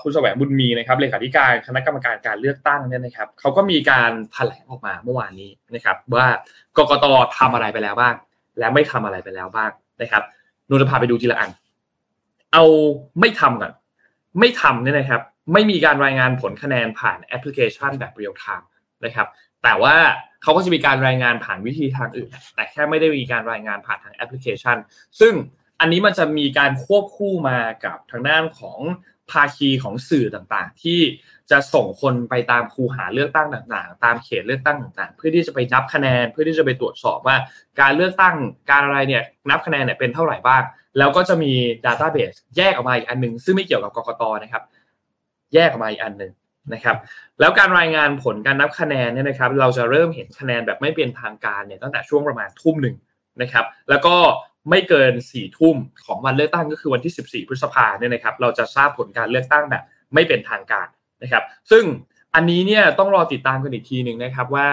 คุณแสวงบุญมีนะครับเลขาธิการคณะกรรมการการเลือกตั้งเนี่ยนะครับเขาก็มีการแถลงออกมาเมื่อวานนี้นะครับ ว่ากกตทำอะไรไปแล้วบ้าง และไม่ทำอะไรไปแล้วบ้างนะครับนนจะพาไปดูทีละอัน เอาไม่ทำก่อนไม่ทำเนี่ยนะครับ ไม่มีการรายงานผลคะแนนผ่านแอปพลิเคชันแบบเรียลไทม์นะครับ แต่ว่าเขาก็จะมีการรายงานผ่านวิธีทางอื่น แต่แค่ไม่ได้มีการรายงานผ่านทางแอปพลิเคชัน ซึ่ง อันนี้มันจะมีการควบคู่มากับทางด้านของภาคีของสื่อต่างๆ ที่จะส่งคนไปตามคูหาเลือกตั้งต่างๆ ตามเขตเลือกตั้งต่างๆ เพื่อที่จะไปนับคะแนนเพื่อที่จะไปตรวจสอบว่า การเลือกตั้งการอะไรเนี่ยนับคะแนนเนี่ยเป็นเท่าไหร่บ้าง แล้วก็จะมีดัตต้าเบสแยกออกมาอีกอันหนึ่งซึ่งไม่เกี่ยวกับกกตนะครับ แยกออกมาอีกอันหนึ่งนะครับ แล้วการรายงานผลการนับคะแนนเนี่ยนะครับ เราจะเริ่มเห็นคะแนนแบบไม่เป็นทางการเนี่ยตั้งแต่ช่วงประมาณทุ่มหนึ่งนะครับ แล้วก็ ไม่เกิน4ี่ทุ่มของวันเลือกตั้งก็คือวันที่ 14 พฤษภาเนี่ยนะครับ เราจะทราบผลการเลือกตั้งแบบไม่เป็นทางการนะครับ ซึ่งอันนี้เนี่ยต้องรอติดตามกันอีกทีหนึ่งนะครับ ว่า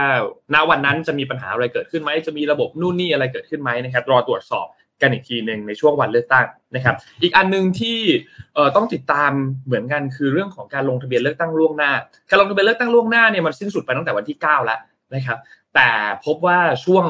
ณวันนั้นจะมีปัญหาอะไรเกิดขึ้นไหมจะมีระบบนู่นนี่อะไรเกิดขึ้นไหมนะครับ รอตรวจสอบกันอีกทีหนึ่งในช่วงวันเลือกตั้งนะครับ อีกอันหนึ่งที่ต้องติดตามเหมือนกันคือเรื่องของการลงทะเบียนเลือกตั้งล่วงหน้า การลงทะเบียนเลือกตั้งล่วงหน้าเนี่ยมันสิ้นสุดไปตั้งแต่วันที่ 9 แล้วนะครับ แต่พบว่าช่วง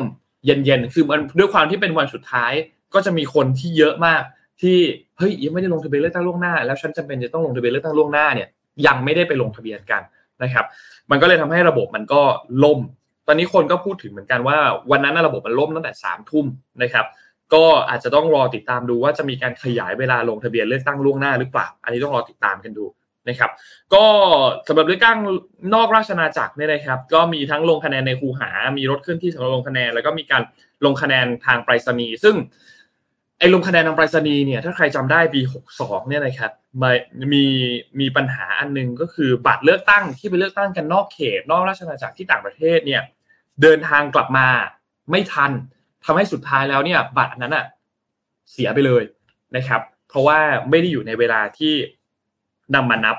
เย็นๆ คือมันด้วยความที่เป็นวันสุดท้าย ก็จะมีคนที่เยอะมากที่เฮ้ยยังไม่ได้ลงทะเบียนเลือกตั้งล่วงหน้า แล้วฉันจำเป็นจะต้องลงทะเบียนเลือกตั้งล่วงหน้าเนี่ยยังไม่ได้ไปลงทะเบียนกันนะครับ มันก็เลยทำให้ระบบมันก็ล่ม ตอนนี้คนก็พูดถึงเหมือนกันว่าวันนั้นระบบมันล่มตั้งแต่สามทุ่มนะครับ ก็อาจจะต้องรอติดตามดูว่าจะมีการขยายเวลาลงทะเบียนเลือกตั้งล่วงหน้าหรือเปล่า อันนี้ต้องรอติดตามกันดูนะครับ ก็สำหรับเลือกตั้งนอกราชนาจักรเนี่ยนะครับ ก็มีทั้งลงคะแนนในคูหา มีรถเคลื่อนที่สำหรับลงคะแนน แล้วก็มีการลงคะแนนทางไปรษณีย์ซึ่ง ไอ้ลงคะแนนนำไปรษณีย์เนี่ยถ้าใครจำได้ปี 62 เนี่ยนะครับมีมีปัญหาอันนึงก็คือบัตรเลือกตั้งที่ไปเลือกตั้งกันนอกเขต นอกราชอาณาจักรที่ต่างประเทศเนี่ยเดินทางกลับมาไม่ทันทำให้สุดท้ายแล้วเนี่ยบัตรนั้นอะเสียไปเลยนะครับ เพราะว่าไม่ได้อยู่ในเวลาที่นำมานับ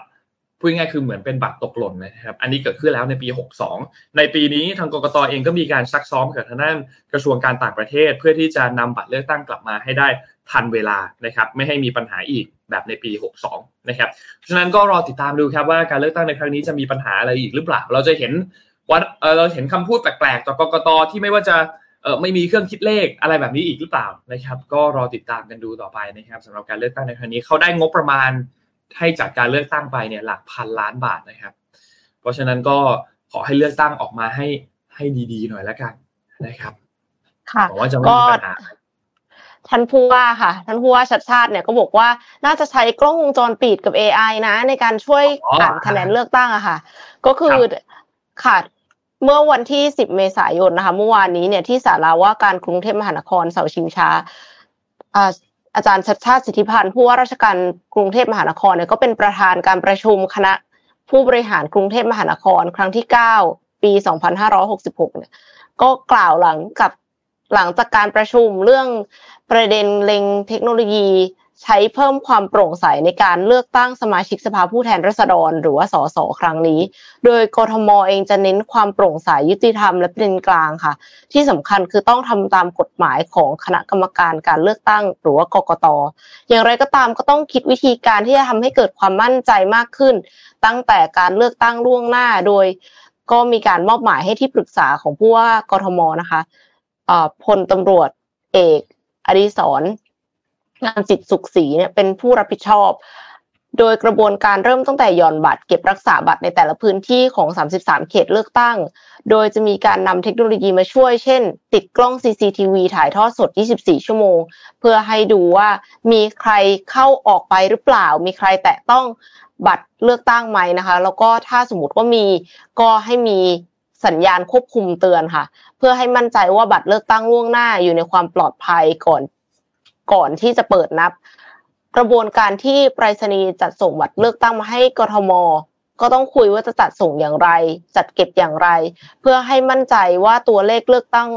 พูดง่ายคือเหมือนเป็นบัตรตกหล่นนะครับ อันนี้เกิดขึ้นแล้วในปี 62 ในปีนี้ทางกรกตเองก็มีการซักซ้อมกับทางด้านกระทรวงการต่างประเทศ เพื่อที่จะนำบัตรเลือกตั้งกลับมาให้ได้ทันเวลานะครับ ไม่ให้มีปัญหาอีกแบบในปี 62 นะครับฉะนั้นก็รอติดตามดูครับว่าการเลือกตั้งในครั้งนี้จะมีปัญหาอะไรอีกหรือเปล่า เราจะเห็นว่าเราเห็นคำพูดแปลกๆจากกกตที่ไม่ว่าจะเออไม่มีเครื่องคิดเลขอะไรแบบนี้อีกหรือเปล่านะครับ ก็รอติดตามกันดูต่อไปนะครับสำหรับการเลือกตั้งในครั้งนี้เขาได้งบประมาณ ให้จากการเลือกตั้งไปเนี่ยหลักพันล้านบาทนะครับ เพราะฉะนั้นก็ขอให้เลือกตั้งออกมาให้ให้ดีๆหน่อยแล้วกันนะครับค่ะหวังว่าจะไม่มีปัญหาท่านผู้ว่าค่ะ ท่านผู้ว่าชัดชาติเนี่ยก็บอกว่าน่าจะใช้กล้องวงจรปิดกับ AI นะ ในการช่วยอ๋ออ่อ่านคะแนนเลือกตั้งอะค่ะ ก็คือค่ะเมื่อวันที่ 10 เมษายนนะคะ เมื่อวานนี้เนี่ยที่สาราว่าการกรุงเทพมหานครเสาชิงช้า อาอาจารย์ชัดชาติสิทธิพันธ์ผู้ว่าราชการกรุงเทพมหานครเนี่ยก็เป็นประธานการประชุมคณะผู้บริหารกรุงเทพมหานคร ครั้งที่ 9 ปี 2566 เนี่ยก็กล่าวหลังกับหลังจากการประชุมเรื่องประเด็นเล็งเทคโนโลยี ใช้เพิ่มความโปร่งใสในการเลือกตั้งสมาชิกสภาผู้แทนราษฎร หรือว่าสสครั้งนี้ โดยกทมเองจะเน้นความโปร่งใสยุติธรรมและเป็นกลางค่ะ ที่สำคัญคือต้องทำตามกฎหมายของคณะกรรมการการเลือกตั้ง หรือว่ากกตอย่างไรก็ตามก็ต้องคิดวิธีการที่จะทำให้เกิดความมั่นใจมากขึ้น ตั้งแต่การเลือกตั้งล่วงหน้าโดย ก็มีการมอบหมายให้ที่ปรึกษาของผู้ว่ากทมนะคะอ่อพลตำรวจเอกอดิศร งานจิตสุขศรีเนี่ยเป็นผู้รับผิดชอบ โดยกระบวนการเริ่มตั้งแต่หย่อนบัตรเก็บรักษาบัตรในแต่ละพื้นที่ของ 33 เขตเลือกตั้ง โดยจะมีการนำเทคโนโลยีมาช่วย เช่น ติดกล้อง CCTV ถ่ายทอดสด 24 ชั่วโมง เพื่อให้ดูว่ามีใครเข้าออกไปหรือเปล่า มีใครแตะต้องบัตรเลือกตั้งไหมนะคะ แล้วก็ถ้าสมมติว่ามีก็ให้มีสัญญาณควบคุมเตือนค่ะ เพื่อให้มั่นใจว่าบัตรเลือกตั้งล่วงหน้าอยู่ในความปลอดภัยก่อน ก่อนที่จะเปิดนับ กระบวนการที่ไปรษณีย์จัดส่งบัตรเลือกตั้งมาให้กทม ก็ต้องคุยว่าจะจัดส่งอย่างไร จัดเก็บอย่างไร เพื่อให้มั่นใจว่าตัวเลขเลือกตั้ง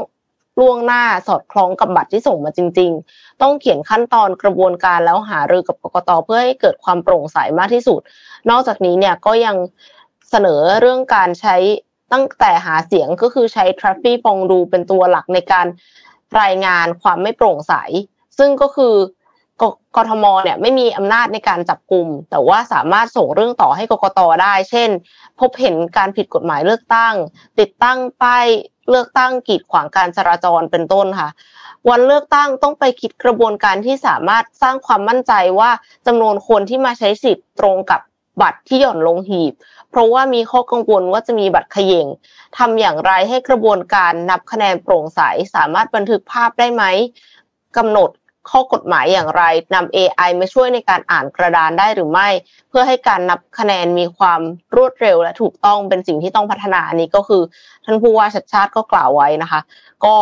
ล่วงหน้าสอดคล้องกับบัตรที่ส่งมาจริง ๆ ต้องเขียนขั้นตอนกระบวนการแล้วหารือกับกกตเพื่อให้เกิดความโปร่งใสมากที่สุด นอกจากนี้เนี่ยก็ยังเสนอเรื่องการใช้ตั้งแต่หาเสียงก็คือใช้ t r a f f i c ฟองดูเป็นตัวหลักในการรายงานความไม่โปร่งใส ซึ่งก็คือกทมเนี่ยไม่มีอำนาจในการจับกลุ่ม แต่ว่าสามารถส่งเรื่องต่อให้กกตได้ เช่น พบเห็นการผิดกฎหมายเลือกตั้ง ติดตั้งป้ายเลือกตั้งกีดขวางการจราจรเป็นต้นค่ะ วันเลือกตั้งต้องไปคิดกระบวนการที่สามารถสร้างความมั่นใจว่าจำนวนคนที่มาใช้สิทธิ์ตรงกับบัตรที่หย่อนลงหีบ เพราะว่ามีข้อกังวลว่าจะมีบัตรเขย่งทำอย่างไรให้กระบวนการนับคะแนนโปร่งใส สามารถบันทึกภาพได้ไหมกำหนด ข้อกฎหมายอย่างไรนำ AI มาช่วยในการอ่านกระดานได้หรือไม่ เพื่อให้การนับคะแนนมีความรวดเร็วและถูกต้องเป็นสิ่งที่ต้องพัฒนาอันนี้ก็คือท่านผู้ว่าชัดชาติก็กล่าวไว้นะคะ ก็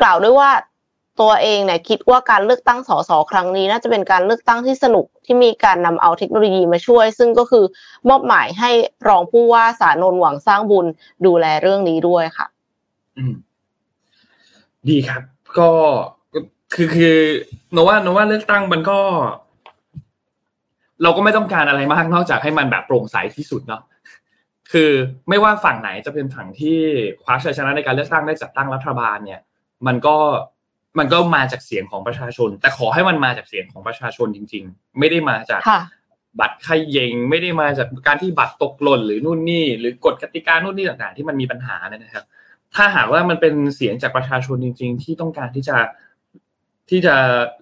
กล่าวด้วยว่าตัวเองเนี่ยคิดว่าการเลือกตั้งสสครั้งนี้ น่าจะเป็นการเลือกตั้งที่สนุกที่มีการนำเอาเทคโนโลยีมาช่วย ซึ่งก็คือมอบหมายให้รองผู้ว่าสานนท์หวังสร้างบุญดูแลเรื่องนี้ด้วยค่ะ อืม ดีครับ ก็ คือคือโนว่าโนว่าเลือกตั้งมันก็ เราก็ไม่ต้องการอะไรมากนอกจากให้มันแบบโปร่งใสที่สุดเนาะคือไม่ว่าฝั่งไหนจะเป็นฝั่งที่คว้าชัยชนะในการเลือกตั้งได้จัดตั้งรัฐบาลเนี่ย มันก็มันก็มาจากเสียงของประชาชน แต่ขอให้มันมาจากเสียงของประชาชนจริง ๆ ไม่ได้มาจากค่ะบัตรใครเยงไม่ได้มาจากการที่บัตรตกหล่นหรือนู่นนี่ หรือกฎกติกานู่นนี่ต่างๆ ที่มันมีปัญหาเนี่ยนะครับ ถ้าหากว่ามันเป็นเสียงจากประชาชนจริง ๆ ที่ต้องการที่จะ ที่จะ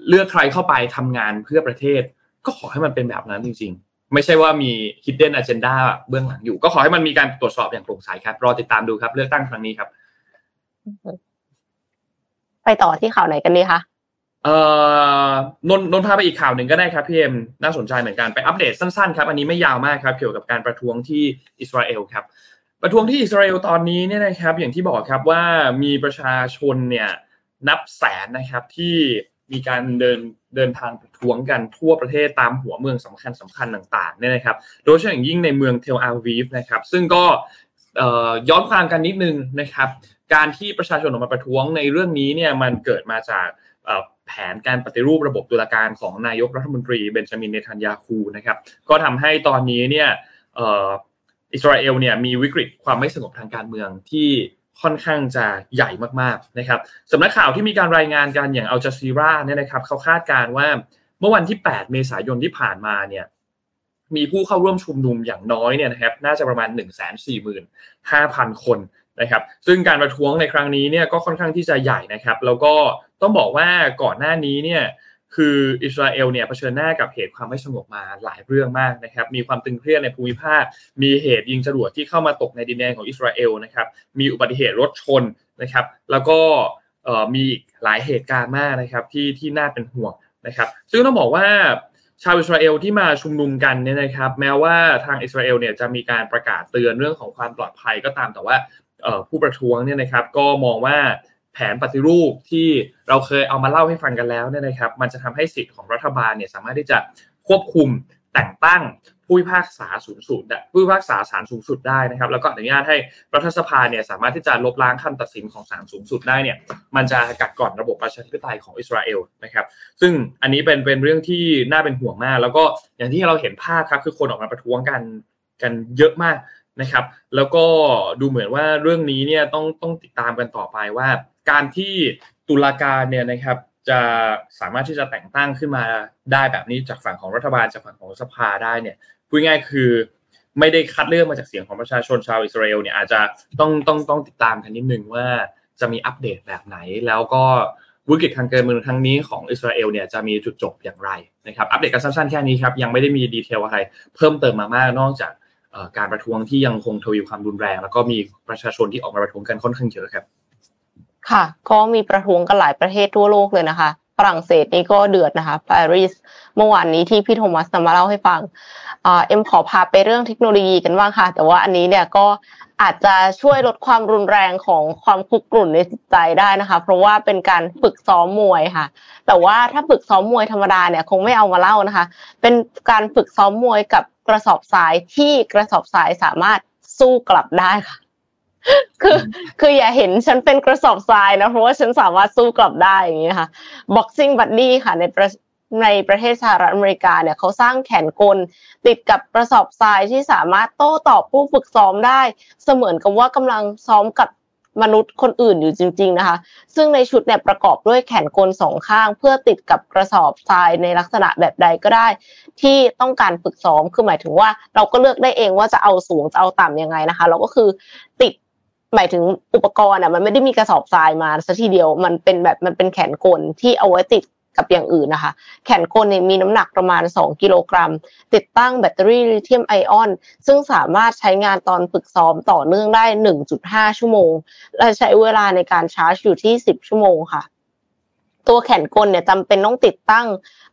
เลือกใครเข้าไปทำงานเพื่อประเทศ ก็ขอให้มันเป็นแบบนั้นจริง ๆ ไม่ใช่ว่ามี hidden agenda เบื้องหลังอยู่ ก็ขอให้มันมีการตรวจสอบอย่างโปร่งใสครับ รอติดตามดูครับ เลือกตั้งครั้งนี้ครับ ไปต่อที่ข่าวไหนกันดีคะเอ่อนนนนพาไปอีกข่าวหนึ่งก็ได้ครับพี่เอ็มน่าสนใจเหมือนกันไปอัปเดตสั้นๆครับ อันนี้ไม่ยาวมากครับ เกี่ยวกับการประท้วงที่อิสราเอลครับ ประท้วงที่อิสราเอลตอนนี้เนี่ยนะครับ อย่างที่บอกครับว่ามีประชาชนเนี่ย นับแสนนะครับที่มีการเดินเดินทางประท้วงกันทั่วประเทศตามหัวเมืองสำคัญสำคัญต่างๆเนี่ยนะครับ โดยเฉพาะอย่างยิ่งในเมืองเทลอาวีฟนะครับ ซึ่งก็ย้อนความกันนิดนึงนะครับ การที่ประชาชนออกมาประท้วงในเรื่องนี้เนี่ยมันเกิดมาจากแผนการปฏิรูประบบตุลาการของนายกรัฐมนตรีเบนจามินเนทันยาคูนะครับ ก็ทำให้ตอนนี้เนี่ยอิสราเอลเนี่ยมีวิกฤตความไม่สงบทางการเมืองที่ ค่อนข้างจะใหญ่มากๆนะครับสำนักข่าวที่มีการรายงานกันอย่างอัลจ z ซีราเนี่ยนะครับเขาคาดการณ์ว่าเมื่อวันที่ 8 เมษายนที่ผ่านมาเนี่ยมีผู้เข้าร่วมชุมนุมอย่างน้อยเนี่ยนะครับน่าจะประมาณ 1 4 5 0 0 0 คนนะครับซึ่งการประท้วงในครั้งนี้เนี่ยก็ค่อนข้างที่จะใหญ่นะครับ แล้วก็ต้องบอกว่าก่อนหน้านี้เนี่ย คืออิสราเอลเนี่ยเผชิญหน้ากับเหตุความไม่สงบมาหลายเรื่องมากนะครับ มีความตึงเครียดในภูมิภาค มีเหตุยิงจรวดที่เข้ามาตกในดินแดนของอิสราเอลนะครับ มีอุบัติเหตุรถชนนะครับ แล้วก็มีหลายเหตุการณ์มากนะครับที่ที่น่าเป็นห่วงนะครับ ซึ่งต้องบอกว่าชาวอิสราเอลที่มาชุมนุมกันเนี่ยนะครับ แม้ว่าทางอิสราเอลเนี่ยจะมีการประกาศเตือนเรื่องของความปลอดภัยก็ตามแต่ว่าผู้ประท้วงเนี่ยนะครับ ก็มองว่า แผนปฏิรูปที่เราเคยเอามาเล่าให้ฟังกันแล้วเนี่ยนะครับ มันจะทำให้สิทธิ์ของรัฐบาลเนี่ยสามารถที่จะควบคุมแต่งตั้งผู้พิพากษาสูงสุดผู้พิพากษาศาลสูงสุดได้นะครับ แล้วก็อนุญาตให้รัฐสภาเนี่ยสามารถที่จะลบล้างคำตัดสินของศาลสูงสุดได้เนี่ย มันจะกัดก่อนระบบประชาธิปไตยของอิสราเอลนะครับ ซึ่งอันนี้เป็นเป็นเรื่องที่น่าเป็นห่วงมาก แล้วก็อย่างที่เราเห็นภาพครับคือคนออกมาประท้วงกันกันเยอะมากนะครับ แล้วก็ดูเหมือนว่าเรื่องนี้เนี่ยต้องต้องติดตามกันต่อไปว่า การที่ตุลาการเนี่ยนะครับจะสามารถที่จะแต่งตั้งขึ้นมาได้แบบนี้จากฝั่งของรัฐบาลจากฝั่งของสภาได้เนี่ยพูดง่ายคือไม่ได้คัดเลือกมาจากเสียงของประชาชนชาวอิสราเอลเนี่ยอาจจะต้องต้องต้องติดตามกันนิดนึงว่าจะมีอัปเดตแบบไหน แล้วก็วิกฤตทางการเมืองครั้งนี้ของอิสราเอลเนี่ยจะมีจุดจบอย่างไรนะครับอัปเดตกันสั้นๆแค่นี้ครับยังไม่ได้มี detail อะไรเพิ่มเติมมามากนอกจากการประท้วงที่ยังคงทวีความรุนแรง แล้วก็มีประชาชนที่ออกมาประท้วงกันค่อนข้างเยอะครับ ค่ะ ก็มีประท้วงกันหลายประเทศทั่วโลกเลยนะคะ ฝรั่งเศสนี่ก็เดือดนะคะปารีสเมื่อวานนี้ที่พี่โทมัสนำมาเล่าให้ฟังเอ็มขอพาไปเรื่องเทคโนโลยีกันบ้างค่ะ แต่ว่าอันนี้เนี่ยก็อาจจะช่วยลดความรุนแรงของความคุกกรุ่นในจิตใจได้นะคะ เพราะว่าเป็นการฝึกซ้อมมวยค่ะ แต่ว่าถ้าฝึกซ้อมมวยธรรมดาเนี่ยคงไม่เอามาเล่านะคะ เป็นการฝึกซ้อมมวยกับกระสอบทรายที่กระสอบทรายสามารถสู้กลับได้ค่ะ คือคืออย่าเห็นฉันเป็นกระสอบทรายนะเพราะว่าฉันสามารถสู้กลับได้อย่างนี้ค่ะ boxing buddy ค่ะในประในประเทศสหรัฐอเมริกาเนี่ยเขาสร้างแขนกล ติดกับกระสอบทรายที่สามารถโต้ตอบผู้ฝึกซ้อมได้ เสมือนกับว่ากำลังซ้อมกับมนุษย์คนอื่นอยู่จริง ๆนะคะ ซึ่งในชุดเนี่ยประกอบด้วยแขนกลสองข้าง เพื่อติดกับกระสอบทรายในลักษณะแบบใดก็ได้ ที่ต้องการฝึกซ้อมคือหมายถึงว่า เราก็เลือกได้เองว่าจะเอาสูงจะเอาต่ำยังไงนะคะ เราก็คือติด หมายถึงอุปกรณ์อะมันไม่ได้มีกระสอบทรายมาสัทีเดียวมันเป็นแบบมันเป็นแขนกลที่เอาไว้ติดกับอย่างอื่นนะคะ แขนกลเนี่ยมีน้ำหนักประมาณ 2 กิโลกรัม ติดตั้งแบตเตอรี่ลิเธียมไอออน ซึ่งสามารถใช้งานตอนฝึกซ้อมต่อเนื่องได้ 1.5 ชั่วโมง และใช้เวลาในการชาร์จอยู่ที่ 10 ชั่วโมงค่ะ ตัวแขนกลเนี่ยจำเป็นต้องติดตั้ง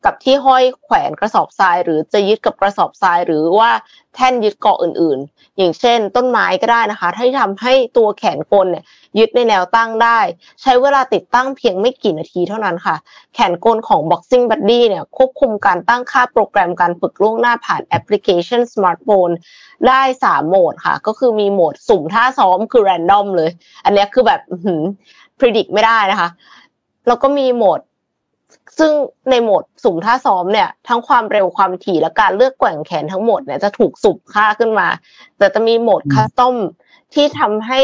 กับที่ห้อยแขวนกระสอบทราย หรือจะยึดกับกระสอบทรายหรือว่าแท่นยึดเกาะอื่น ๆ อย่างเช่น ต้นไม้ก็ได้นะคะที่ทำให้ตัวแขนกลเนี่ยยึดในแนวตั้งได้ ใช้เวลาติดตั้งเพียงไม่กี่นาทีเท่านั้นค่ะ แขนกลของ Boxing Buddy เนี่ยควบคุมการตั้งค่าโปรแกรมการฝึกล่วงหน้าผ่านแอปพลิเคชันสมาร์ทโฟนได้ 3 โหมดค่ะ ก็คือมีโหมดสุ่มท่าซ้อมคือ random เลย อันนี้คือแบบหืม predict ไม่ได้นะคะ แล้วก็มีโหมด ซึ่งในโหมดสุ่มท่าซ้อมเนี่ย ทั้งความเร็วความถี่และการเลือกแกว่งแขนทั้งหมดเนี่ยจะถูกสุ่มค่าขึ้นมา แต่จะมีโหมดคัสตอมที่ทำให้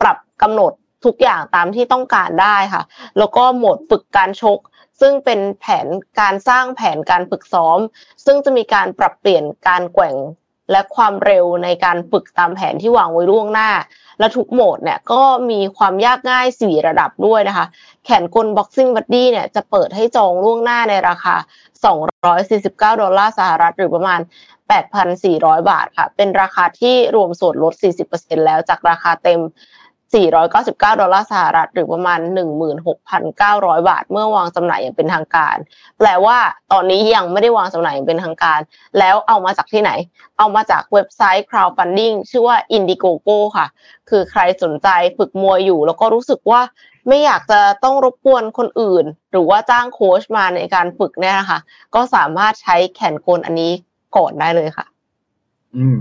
ปรับกำหนดทุกอย่างตามที่ต้องการได้ค่ะ แล้วก็โหมดฝึกการชก ซึ่งเป็นแผนการสร้างแผนการฝึกซ้อม ซึ่งจะมีการปรับเปลี่ยนการแกว่งและความเร็วในการฝึกตามแผนที่วางไว้ล่วงหน้า และทุกโหมดเนี่ยก็มีความยากง่าย 4 ระดับด้วยนะคะ แขนกล Boxing Buddy เนี่ยจะเปิดให้จองล่วงหน้าในราคา 249 ดอลลาร์สหรัฐหรือประมาณ 8,400 บาทค่ะ เป็นราคาที่รวมส่วนลด 40%แล้วจากราคาเต็ม 499 ดอลลาร์สหรัฐ หรือประมาณ 16,900 บาท เมื่อวางจำหน่ายอย่างเป็นทางการ แปลว่าตอนนี้ยังไม่ได้วางจำหน่ายอย่างเป็นทางการ แล้วเอามาจากที่ไหน เอามาจากเว็บไซต์ crowdfunding ชื่อว่า Indiegogo ค่ะ คือใครสนใจฝึกมวยอยู่ แล้วก็รู้สึกว่าไม่อยากจะต้องรบกวนคนอื่น หรือว่าจ้างโค้ชมาในการฝึกเนี่ยนะคะ ก็สามารถใช้แขนกลอันนี้ก่อนได้เลยค่ะ อืม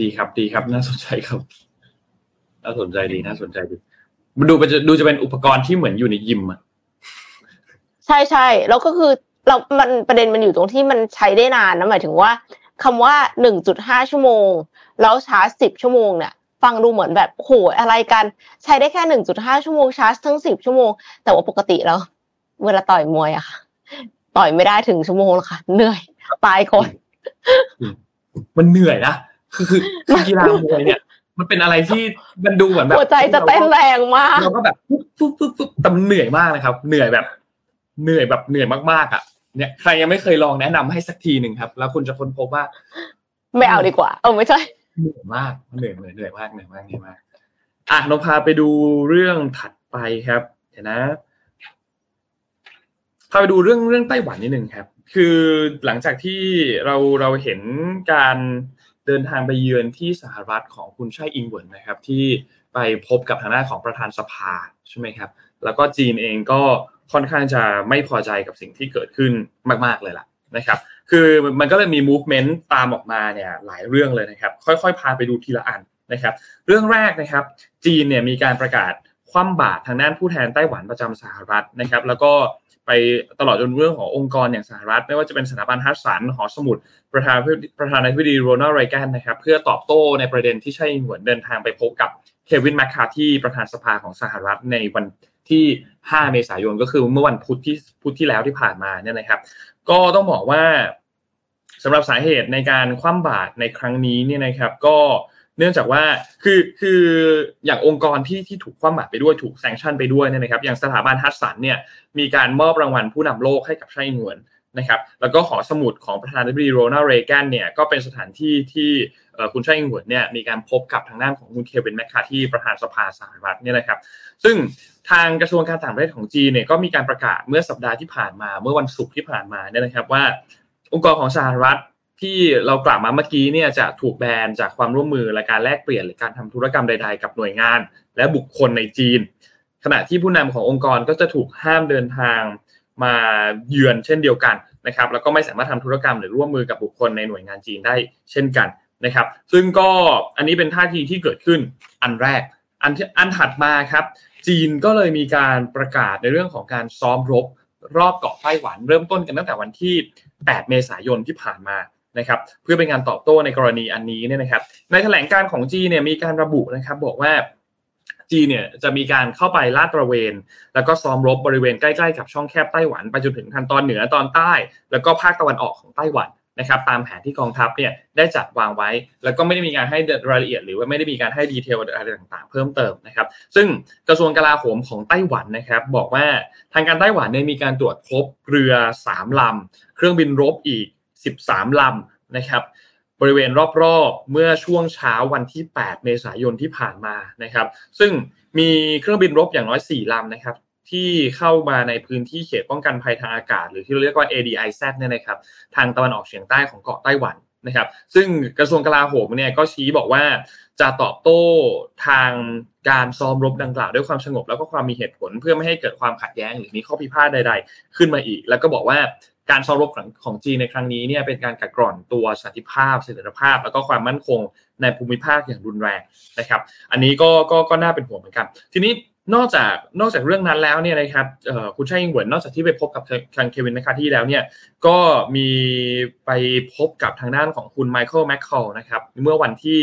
ดีครับ ดีครับ น่าสนใจครับ น่าสนใจดีน่าสนใจดีมันดูจะดูจะเป็นอุปกรณ์ที่เหมือนอยู่ในยิมอะใช่ใช่แล้วก็คือเรา มันประเด็นมันอยู่ตรงที่มันใช้ได้นานนะหมายถึงว่าคำว่าหนึ่งจุดห้าชั่วโมง แล้วชาร์จสิบชั่วโมงเนี่ยฟังดูเหมือนแบบโหอะไรกัน ใช้ได้แค่หนึ่งจุดห้าชั่วโมงชาร์จทั้งสิบชั่วโมง แต่ว่าปกติแล้วเวลาต่อยมวยอะค่ะ ต่อยไม่ได้ถึงชั่วโมงหรอกค่ะ เหนื่อยตายคนมันเหนื่อยนะคือคือกีฬามวยเนี่ย มันเป็นอะไรที่มันดูเหมือนแบบหัวใจจะเต้นแรงมากเราก็แบบปุ๊บปุ๊บปุ๊บปุ๊บแต่มันเหนื่อยมากนะครับ เหนื่อยแบบ เหนื่อยแบบเหนื่อยมากๆอะเนี่ยใครยังไม่เคยลองแนะนำให้สักทีหนึ่งครับ แล้วคุณจะค้นพบว่า ไม่เอาดีกว่า เออไม่ใช่เหนื่อยมากเหนื่อยเหนื่อยเหนื่อยมากเหนื่อยมากเหนื่อยมากอะเราพาไปดูเรื่องถัดไปครับ เห็นนะพาไปดูเรื่องเรื่องไต้หวันนิดนึงครับ คือหลังจากที่เราเราเห็นการ เดินทางไปเยือนที่สหรัฐของคุณชัยอิงเหวินนะครับ ที่ไปพบกับทางหน้าของประธานสภาใช่ไหมครับ แล้วก็จีนเองก็ค่อนข้างจะไม่พอใจกับสิ่งที่เกิดขึ้นมาก ๆเลยล่ะนะครับ คือมันก็เลยมี movement ตามออกมาเนี่ยหลายเรื่องเลยนะครับ ค่อยๆ พาไปดูทีละอันนะครับ เรื่องแรกนะครับ จีนเนี่ยมีการประกาศคว่ำบาตรทางด้านผู้แทนไต้หวันประจำสหรัฐนะครับ แล้วก็ ไปตลอดจนเรื่องขององค์กรอย่างสหรัฐ ไม่ว่าจะเป็นสถาบันฮัดสันหอสมุดประธานประธานาธิบดีโรนัลด์เรแกนนะครับ เพื่อตอบโต้ในประเด็นที่ไช่อิงเหวินเดินทางไปพบกับเควินแมคคาร์ธีประธานสภาของสหรัฐในวันที่ 5 เมษายนก็คือเมื่อวันพุธที่พุธที่แล้วที่ผ่านมาเนี่ยนะครับ ก็ต้องบอกว่าสำหรับสาเหตุในการคว่ำบาตรในครั้งนี้เนี่ยนะครับ ก็เนื่องจากว่าคือคืออย่างองค์กรที่ที่ถูกคว่ำบาตรไปด้วยถูกแซงชั่นไปด้วยเนี่ยนะครับอย่างสถาบันฮัตสันเนี่ยมีการมอบรางวัลผู้นำโลกให้กับไช่หนวนนะครับแล้วก็หอสมุดของประธานาธิบดีโรนัลเรแกนเนี่ยก็เป็นสถานที่ที่คุณไช่หนวนเนี่ยมีการพบกับทางด้านของคุณเควินแมคคาที่ประธานสภาสหรัฐเนี่ยนะครับซึ่งทางกระทรวงการต่างประเทศของจีนเนี่ยก็มีการประกาศเมื่อสัปดาห์ที่ผ่านมาเมื่อวันศุกร์ที่ผ่านมาเนี่ยนะครับว่า องค์กรของสหรัฐ ที่เรากล่าวมาเมื่อกี้เนี่ยจะถูกแบนจากความร่วมมือและการแลกเปลี่ยนหรือการทำธุรกรรมใด ๆ กับหน่วยงาน และบุคคลในจีน ขณะที่ผู้นำขององค์กรก็จะถูกห้ามเดินทางมาเยือนเช่นเดียวกันนะครับแล้วก็ไม่สามารถทำธุรกรรมหรือร่วมมือกับบุคคลในหน่วยงานจีนได้เช่นกันนะครับ ซึ่งก็อันนี้เป็นท่าทีที่เกิดขึ้นอันแรกอันอันถัดมาครับ จีนก็เลยมีการประกาศในเรื่องของการซ้อมรบรอบเกาะไต้หวัน เริ่มต้นกันตั้งแต่วันที่ 8 เมษายนที่ผ่านมา นะครับเพื่อเป็นการตอบโต้ในกรณีอันนี้เนี่ยนะครับ ในแถลงการของจีเนี่ยมีการระบุนะครับบอกว่าจีเนี่ยจะมีการเข้าไปลาดตระเวน แล้วก็ซ้อมรบบริเวณใกล้ๆกับช่องแคบไต้หวันไปจนถึงทางตอนเหนือตอนใต้ แล้วก็ภาคตะวันออกของไต้หวันนะครับตามแผนที่กองทัพเนี่ยได้จัดวางไว้ แล้วก็ไม่ได้มีการให้รายละเอียด หรือว่าไม่ได้มีการให้ดีเทลอะไรต่างๆ เพิ่มเติมนะครับ ซึ่งกระทรวงกลาโหมของไต้หวันนะครับ บอกว่าทางการไต้หวันเนี่ยมีการตรวจพบเรือ3ลำเครื่องบินรบอีก 13 ลำนะครับ บริเวณรอบๆ เมื่อช่วงเช้าวันที่ 8 เมษายนที่ผ่านมานะครับ ซึ่งมีเครื่องบินรบอย่างน้อย 4 ลำนะครับที่เข้ามาในพื้นที่เขตป้องกันภัยทางอากาศ หรือที่เราเรียกว่า ADIZ เนี่ยนะครับทางตะวันออกเฉียงใต้ของเกาะไต้หวันนะครับ ซึ่งกระทรวงกลาโหมเนี่ยก็ชี้บอกว่าจะตอบโต้ทางการซ้อมรบดังกล่าวด้วยความสงบแล้วก็ความมีเหตุผลเพื่อไม่ให้เกิดความขัดแย้งหรือมีข้อพิพาทใด ๆ ขึ้นมาอีก แล้วก็บอกว่า การซ้อมรบของจีนในครั้งนี้เนี่ยเป็นการกัดกร่อนตัวสันติภาพเสถียรภาพ แล้วก็ความมั่นคงในภูมิภาคอย่างรุนแรงนะครับ อันนี้ก็ก็ก็น่าเป็นห่วงเหมือนกัน ทีนี้นอกจากนอกจากเรื่องนั้นแล้วเนี่ยนะครับคุณชายอิงเหวินนอกจากที่ไปพบกับทางเควินแมคคาที่แล้วเนี่ยก็มีไปพบกับทางด้านของคุณไมเคิลแมคคอลนะครับเมื่อวันที่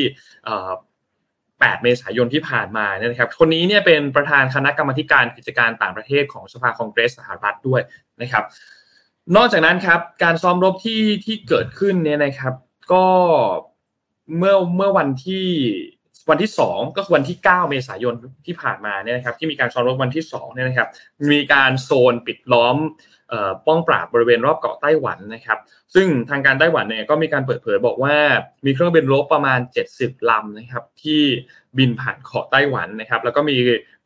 8 เมษายนที่ผ่านมาเนี่ยนะครับคนนี้เนี่ยเป็นประธานคณะกรรมการกิจการต่างประเทศของสภาคองเกรสสหรัฐด้วยนะครับ นอกจากนั้นครับ การซ้อมรบที่ที่เกิดขึ้นเนี่ยนะครับ ก็เมื่อเมื่อวันที่วันที่ 2 ก็คือวันที่ 9 เมษายนที่ผ่านมาเนี่ยนะครับ ที่มีการซ้อมรบวันที่2เนี่ยนะครับ มีการโซนปิดล้อมป้องปราบบริเวณรอบเกาะไต้หวันนะครับ ซึ่งทางการไต้หวันเนี่ยก็มีการเปิดเผยบอกว่ามีเครื่องบินรบประมาณ 70 ลำนะครับ ที่ บินผ่านเกาะไต้หวันนะครับ แล้วก็มี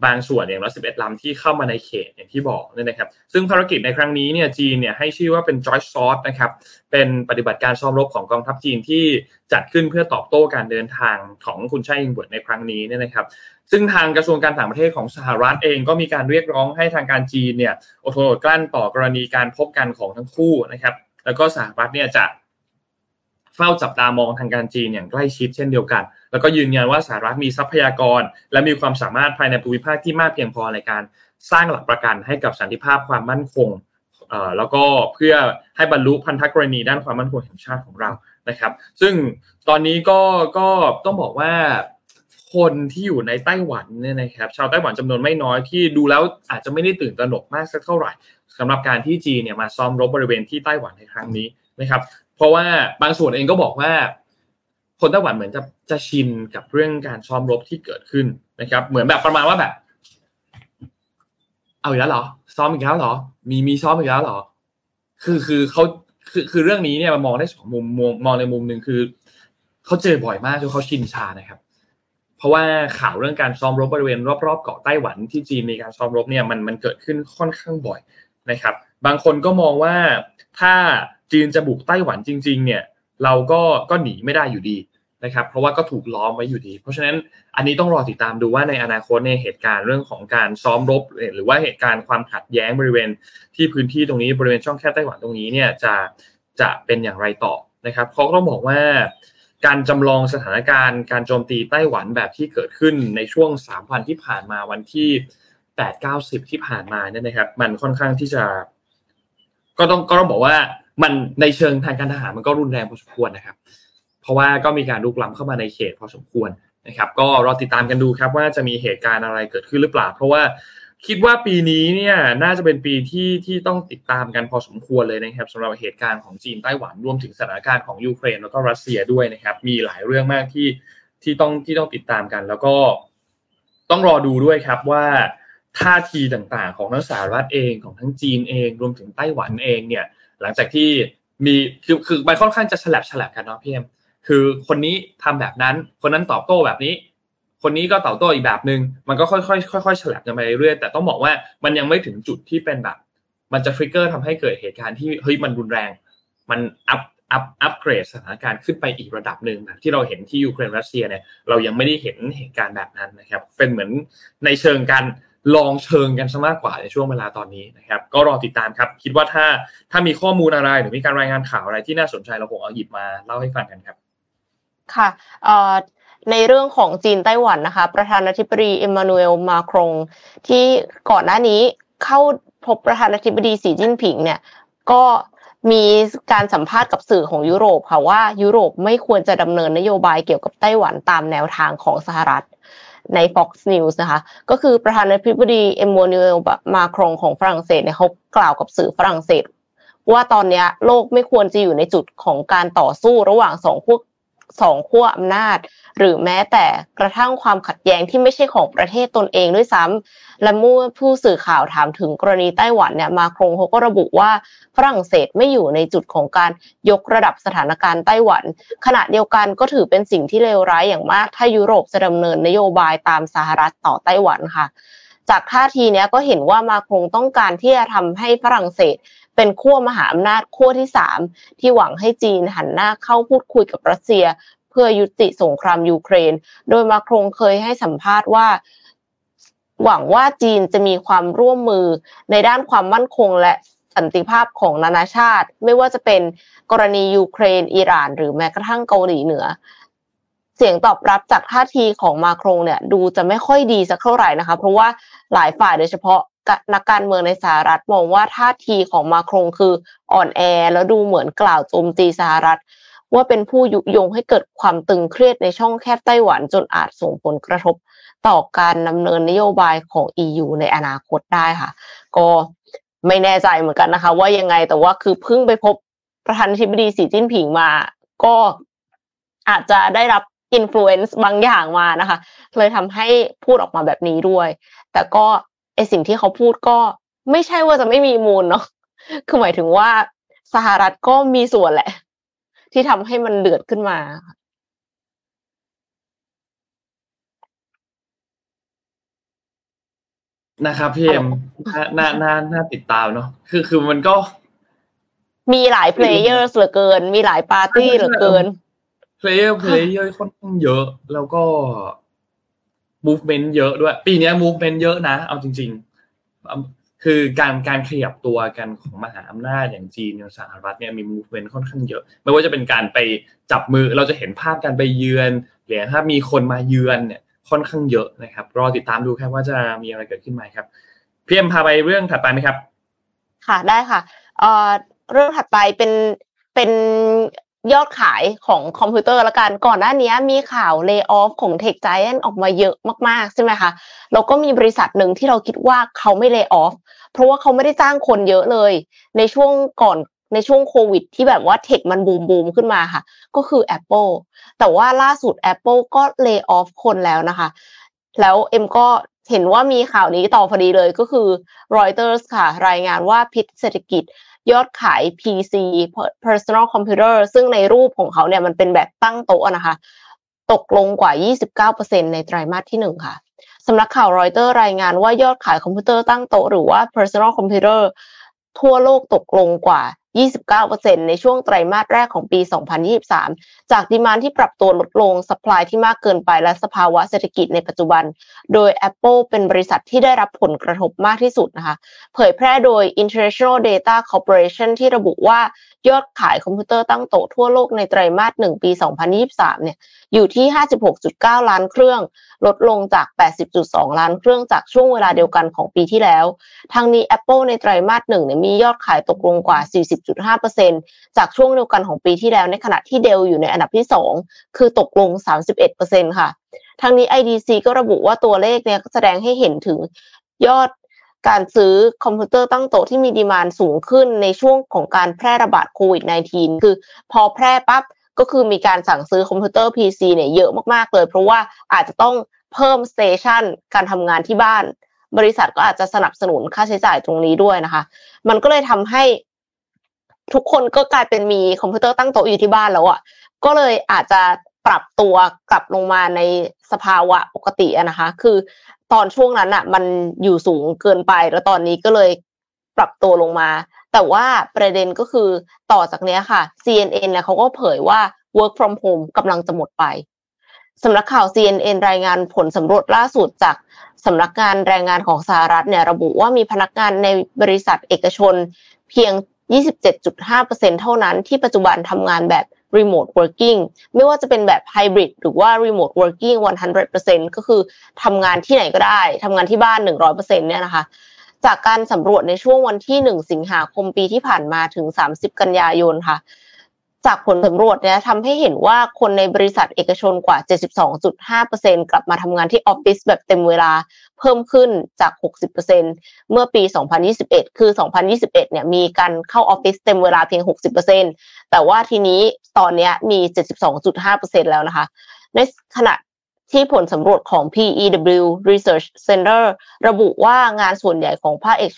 บางส่วนอย่างน้อย11ลำที่เข้ามาในเขตอย่างที่บอกเนี่ยนะครับ ซึ่งภารกิจในครั้งนี้เนี่ยจีนเนี่ยให้ชื่อว่าเป็น Joint s o r t นะครับ เป็นปฏิบัติการซ้อมรบของกองทัพจีนที่จัดขึ้นเพื่อตอบโต้การเดินทางของคุณชายอิงเวิร์ดในครั้งนี้เนี่ยนะครับ ซึ่งทางกระทรวงการต่างประเทศของสหรัฐเองก็มีการเรียกร้องให้ทางการจีนเนี่ยอดทนอดกลั้นต่อกรณีการพบกันของทั้งคู่นะครับ แล้วก็สหรัฐเนี่ยจะ เฝ้าจับตามองทางการจีนอย่างใกล้ชิดเช่นเดียวกัน แล้วก็ยืนยันว่าสหรัฐมีทรัพยากร และมีความสามารถภายในภูมิภาคที่มากเพียงพอในการสร้างหลักประกันให้กับสันติภาพความมั่นคงแล้วก็เพื่อให้บรรลุพันธกรณีด้านความมั่นคงแห่งชาติของเรานะครับ ซึ่งตอนนี้ก็ก็ต้องบอกว่าคนที่อยู่ในไต้หวันเนี่ยนะครับชาวไต้หวันจำนวนไม่น้อยที่ดูแล้วอาจจะไม่ได้ตื่นตระหนกมากสักเท่าไหร่สำหรับการที่จีนเนี่ยมาซ้อมรบบริเวณที่ไต้หวันในครั้งนี้นะครับ เพราะว่าบางส่วนเองก็บอกว่า คนไต้หวันเหมือนจะจะชินกับเรื่องการซ้อมรบที่เกิดขึ้นนะครับ เหมือนแบบประมาณว่าแบบ เอาอีกแล้วเหรอ ซ้อมอีกแล้วเหรอ มีมีซ้อมอีกแล้วเหรอ คือคือเขาคือคือเรื่องนี้เนี่ยมันมองได้สองมุมมองมองในมุมหนึ่งคือเขาเจอบ่อยมากจนเขาชินชานะครับ เพราะว่าข่าวเรื่องการซ้อมรบบริเวณรอบๆเกาะไต้หวันที่จีนมีการซ้อมรบเนี่ยมันมันเกิดขึ้นค่อนข้างบ่อยนะครับ บางคนก็มองว่าถ้า จีนจะบุกไต้หวันจริง ๆ เนี่ย เราก็ก็หนีไม่ได้อยู่ดีนะครับ เพราะว่าก็ถูกล้อมไว้อยู่ดี เพราะฉะนั้นอันนี้ต้องรอติดตามดูว่าในอนาคตในเหตุการณ์เรื่องของการซ้อมรบ หรือว่าเหตุการณ์ความขัดแย้งบริเวณที่พื้นที่ตรงนี้บริเวณช่องแคบไต้หวันตรงนี้เนี่ยจะจะเป็นอย่างไรต่อนะครับเขาก็ต้องบอกว่าการจำลองสถานการณ์การโจมตีไต้หวันแบบที่เกิดขึ้นในช่วง 3 วันที่ผ่านมาวันที่ 8 9 0ที่ผ่านมาเนี่ยนะครับ มันค่อนข้างที่จะ ก็ต้องก็ต้องบอกว่า มันในเชิงทางการทหารมันก็รุนแรงพอสมควรนะครับ เพราะว่าก็มีการลุกล้ำเข้ามาในเขตพอสมควรนะครับ ก็รอติดตามกันดูครับว่าจะมีเหตุการณ์อะไรเกิดขึ้นหรือเปล่า เพราะว่าคิดว่าปีนี้เนี่ยน่าจะเป็นปีที่ที่ต้องติดตามกันพอสมควรเลยนะครับสำหรับเหตุการณ์ของจีนไต้หวันรวมถึงสถานการณ์ของยูเครนแล้วก็รัสเซียด้วยนะครับ มีหลายเรื่องมากที่ที่ต้องที่ต้องติดตามกัน แล้วก็ต้องรอดูด้วยครับว่าท่าทีต่างๆ ของทั้งสหรัฐเองของทั้งจีนเอง รวมถึงไต้หวันเองเนี่ย หลังจากที่มีคือคือมันค่อนข้างจะสลับสลับกันเนาะพี่เอ็มคือคนนี้ทำแบบนั้น คนนั้นตอบโต้แบบนี้ คนนี้ก็ตอบโต้อีกแบบหนึง่งมันก็ค่อยๆค่อยๆสลับกันไปเรื่อยแต่ต้องบอกว่ามันยังไม่ถึงจุดที่เป็นแบบ มันจะ trigger ทำให้เกิดเหตุการณ์ที่เฮ้ยมันรุนแรง มัน up up upgrade สถานการณ์ขึ้นไปอีกระดับหนึ่งแบบที่เราเห็นที่ยูเครนรัสเซียเนี่ยเรายังไม่ได้เห็นเหตุการณ์แบบนั้นนะครับ เป็นเหมือนในเชิงการ ลองเชิงกันซะมากกว่าในช่วงเวลาตอนนี้นะครับก็รอติดตามครับคิดว่าถ้าถ้ามีข้อมูลอะไรหรือมีการรายงานข่าวอะไรที่น่าสนใจเราคงเอาหยิบมาเล่าให้ฟังกันครับ ค่ะเอ่อในเรื่องของจีนไต้หวันนะคะ ประธานาธิบดีเอ็มมานูเอลมาครงที่ก่อนหน้านี้เข้าพบประธานาธิบดีสีจิ้นผิงเนี่ยก็มีการสัมภาษณ์กับสื่อของยุโรปค่ะว่ายุโรปไม่ควรจะดำเนินนโยบายเกี่ยวกับไต้หวันตามแนวทางของสหรัฐ ใน Fox News นะคะ ก็คือประธานาธิบดีเอ็มมานูเอลมาครงของฝรั่งเศสเนี่ยเขากล่าวกับสื่อฝรั่งเศส ว่าตอนนี้โลกไม่ควรจะอยู่ในจุดของการต่อสู้ระหว่างสองพวก สองขั้วอำนาจ หรือแม้แต่กระทั่งความขัดแย้งที่ไม่ใช่ของประเทศตนเองด้วยซ้ำและเมื่อผู้สื่อข่าวถามถึงกรณีไต้หวันเนี่ยมาครงเขาก็ระบุว่าฝรั่งเศสไม่อยู่ในจุดของการยกระดับสถานการณ์ไต้หวัน ขณะเดียวกันก็ถือเป็นสิ่งที่เลวร้ายอย่างมาก ถ้ายุโรปจะดำเนินนโยบายตามสหรัฐต่อไต้หวันค่ะจากท่าทีเนี้ยก็เห็นว่ามาครงต้องการที่จะทำให้ฝรั่งเศส เป็นขั้วมหาอำนาจขั้วที่สามที่หวังให้จีนหันหน้าเข้าพูดคุยกับรัสเซีย เพื่อยุติสงครามยูเครน โดยมาครงเคยให้สัมภาษณ์ว่า หวังว่าจีนจะมีความร่วมมือในด้านความมั่นคงและสันติภาพของนานาชาติ ไม่ว่าจะเป็นกรณียูเครน อิหร่าน หรือแม้กระทั่งเกาหลีเหนือ เสียงตอบรับจากท่าทีของมาครงเนี่ย ดูจะไม่ค่อยดีสักเท่าไหร่นะคะ เพราะว่าหลายฝ่ายโดยเฉพาะ นักการเมืองในสหรัฐมองว่าท่าทีของมาครงคืออ่อนแอ แล้วดูเหมือนกล่าวโจมตีสหรัฐ ว่าเป็นผู้ยุยงให้เกิดความตึงเครียดในช่องแคบไต้หวันจนอาจส่งผลกระทบต่อการดำเนินนโยบายของ EU ในอนาคตได้ค่ะ ก็ไม่แน่ใจเหมือนกันนะคะ ว่ายังไงแต่ว่าคือเพิ่งไปพบประธานาธิบดีสีจิ้นผิงมา ก็อาจจะได้รับ influence บางอย่างมานะคะ เลยทำให้พูดออกมาแบบนี้ด้วย แต่ก็ ไอ้สิ่งที่เขาพูดก็ไม่ใช่ว่าจะไม่มีมูลเนาะคือหมายถึงว่าสหรัฐก็มีส่วนแหละ ที่ทำให้มันเดือดขึ้นมา นะครับพี่เอ็มน่าน่าน่าติดตามเนาะคือคือมันก็ มีหลาย player เหลือเกิน มีหลายปาร์ตี้เหลือเกิน player player ค่อนข้างเยอะ แล้วก็ movement เยอะด้วย ปีนี้ movement เยอะนะ เอาจริง ๆ คือการการขยับตัวกันของมหาอำนาจอย่างจีนอย่างสหรัฐเนี่ยมี movement ค่อนข้างเยอะ ไม่ว่าจะเป็นการไปจับมือเราจะเห็นภาพการไปเยือนหรือถ้ามีคนมาเยือนเนี่ยค่อนข้างเยอะนะครับ รอติดตามดูครับว่าจะมีอะไรเกิดขึ้นไหมครับพี่เอ็มพาไปเรื่องถัดไปไหมครับ ค่ะได้ค่ะเอ่อเรื่องถัดไปเป็นเป็น ยอดขายของคอมพิวเตอร์ละกันก่อนหน้านี้มีข่าว layoff ของ Tech Giant ออกมาเยอะมากๆ ใช่ไหมคะแล้วก็มีบริษัทหนึ่งที่เราคิดว่าเขาไม่ layoff เพราะว่าเขาไม่ได้จ้างคนเยอะเลย ในช่วงก่อนในช่วงโควิด ที่แบบว่า tech มันบูมบูมขึ้นมาค่ะ ก็คือ Apple แต่ว่าล่าสุด Apple ก็เลิกออฟคนแล้วนะคะ แล้วเอ็มก็เห็นว่ามีข่าวนี้ต่อพอดีเลยก็คือ Reuters ค่ะ รายงานว่าพิษเศรษฐกิจ ยอดขาย PC personal computer ซึ่งในรูปของเขาเนี่ยมันเป็นแบบตั้งโต๊ะนะคะ ตกลงกว่า 29%ในไตรมาสที่หนึ่งค่ะสำนักข่าวรอยเตอร์รายงานว่ายอดขายคอมพิวเตอร์ตั้งโต๊ะหรือว่า personal computer ทั่วโลกตกลงกว่า 29%ในช่วงไตรมาสแรกของปี 2023 จากดีมานที่ปรับตัวลดลงสป라이ที่มากเกินไปและสภาวะเศรษฐกิจในปัจจุบัน โดย Apple เป็นบริษัทที่ได้รับผลกระทบมากที่สุดนะคะ เผยแพร่โดย International Data Corporation ที่ระบุว่ายอดขายคอมพิวเตอร์ตั้งโต๊ะทั่วโลกในไตรมาส1ปี 2023 เนี่ยอยู่ที่ 56.9 ล้านเครื่อง ลดลงจาก 80.2 ล้านเครื่องจากช่วงเวลาเดียวกันของปีที่แล้ว ทั้งนี้ Apple ในไตรมาส1เนี่ยมียอดขายตกลงกว่า 40.5%จากช่วงเดียวกันของปีที่แล้ว ในขณะที่เดลอยู่ในอันดับที่ 2 คือตกลง 31%ค่ะทั้งนี้ IDC ก็ระบุว่าตัวเลขเนี่ยแสดงให้เห็นถึงยอด การซื้อคอมพิวเตอร์ตั้งโต๊ะที่มี demand สูงขึ้นในช่วงของการแพร่ระบาดโควิด -19 คือพอแพร่ปั๊บก็คือมีการสั่งซื้อคอมพิวเตอร์ PC เนี่ยเยอะมากๆเลย เพราะว่าอาจจะต้องเพิ่มสเตชันการทำงานที่บ้าน บริษัทก็อาจจะสนับสนุนค่าใช้จ่ายตรงนี้ด้วยนะคะ มันก็เลยทำให้ทุกคนก็กลายเป็นมีคอมพิวเตอร์ตั้งโต๊ะอยู่ที่บ้านแล้วอะ่ะ ก็เลยอาจจะปรับตัวกลับลงมาในสภาวะปกตินะคะ คือ ตอนช่วงนั้นอะมันอยู่สูงเกินไป แล้วตอนนี้ก็เลยปรับตัวลงมา แต่ว่าประเด็นก็คือต่อจากนี้ค่ะ CNN เนี่ยเขาก็เผยว่า work from home กำลังจะหมดไปสำนักข่าว CNN รายงานผลสำรวจล่าสุดจากสำนักงานแรงงานของสหรัฐเนี่ยระบุว่ามีพนักงานในบริษัทเอกชนเพียง 27.5%เท่านั้นที่ปัจจุบันทำงานแบบ remote working ไม่ว่าจะเป็นแบบ hybrid หรือว่า remote working 100%ก็คือทำงานที่ไหนก็ได้ทำงานที่บ้าน 100%เนี่ยนะคะ จากการสำรวจในช่วงวันที่ 1 สิงหาคมปีที่ผ่านมาถึง 30 กันยายนค่ะ จากผลสำรวจเนี่ยทำให้เห็นว่าคนในบริษัทเอกชนกว่า 72.5%กลับมาทำงานที่ออฟฟิศแบบเต็มเวลา เพิ่มขึ้นจาก 60%เมื่อปี 2021 คือ 2021 เนี่ยมีการเข้าออฟฟิศเต็มเวลาเพียง 60%แต่ว่าทีนี้ตอนนี้มี 72.5%แล้วนะคะ ในขณะที่ผลสำรวจของ PEW Research Center ระบุว่างานส่วนใหญ่ของภาคเอก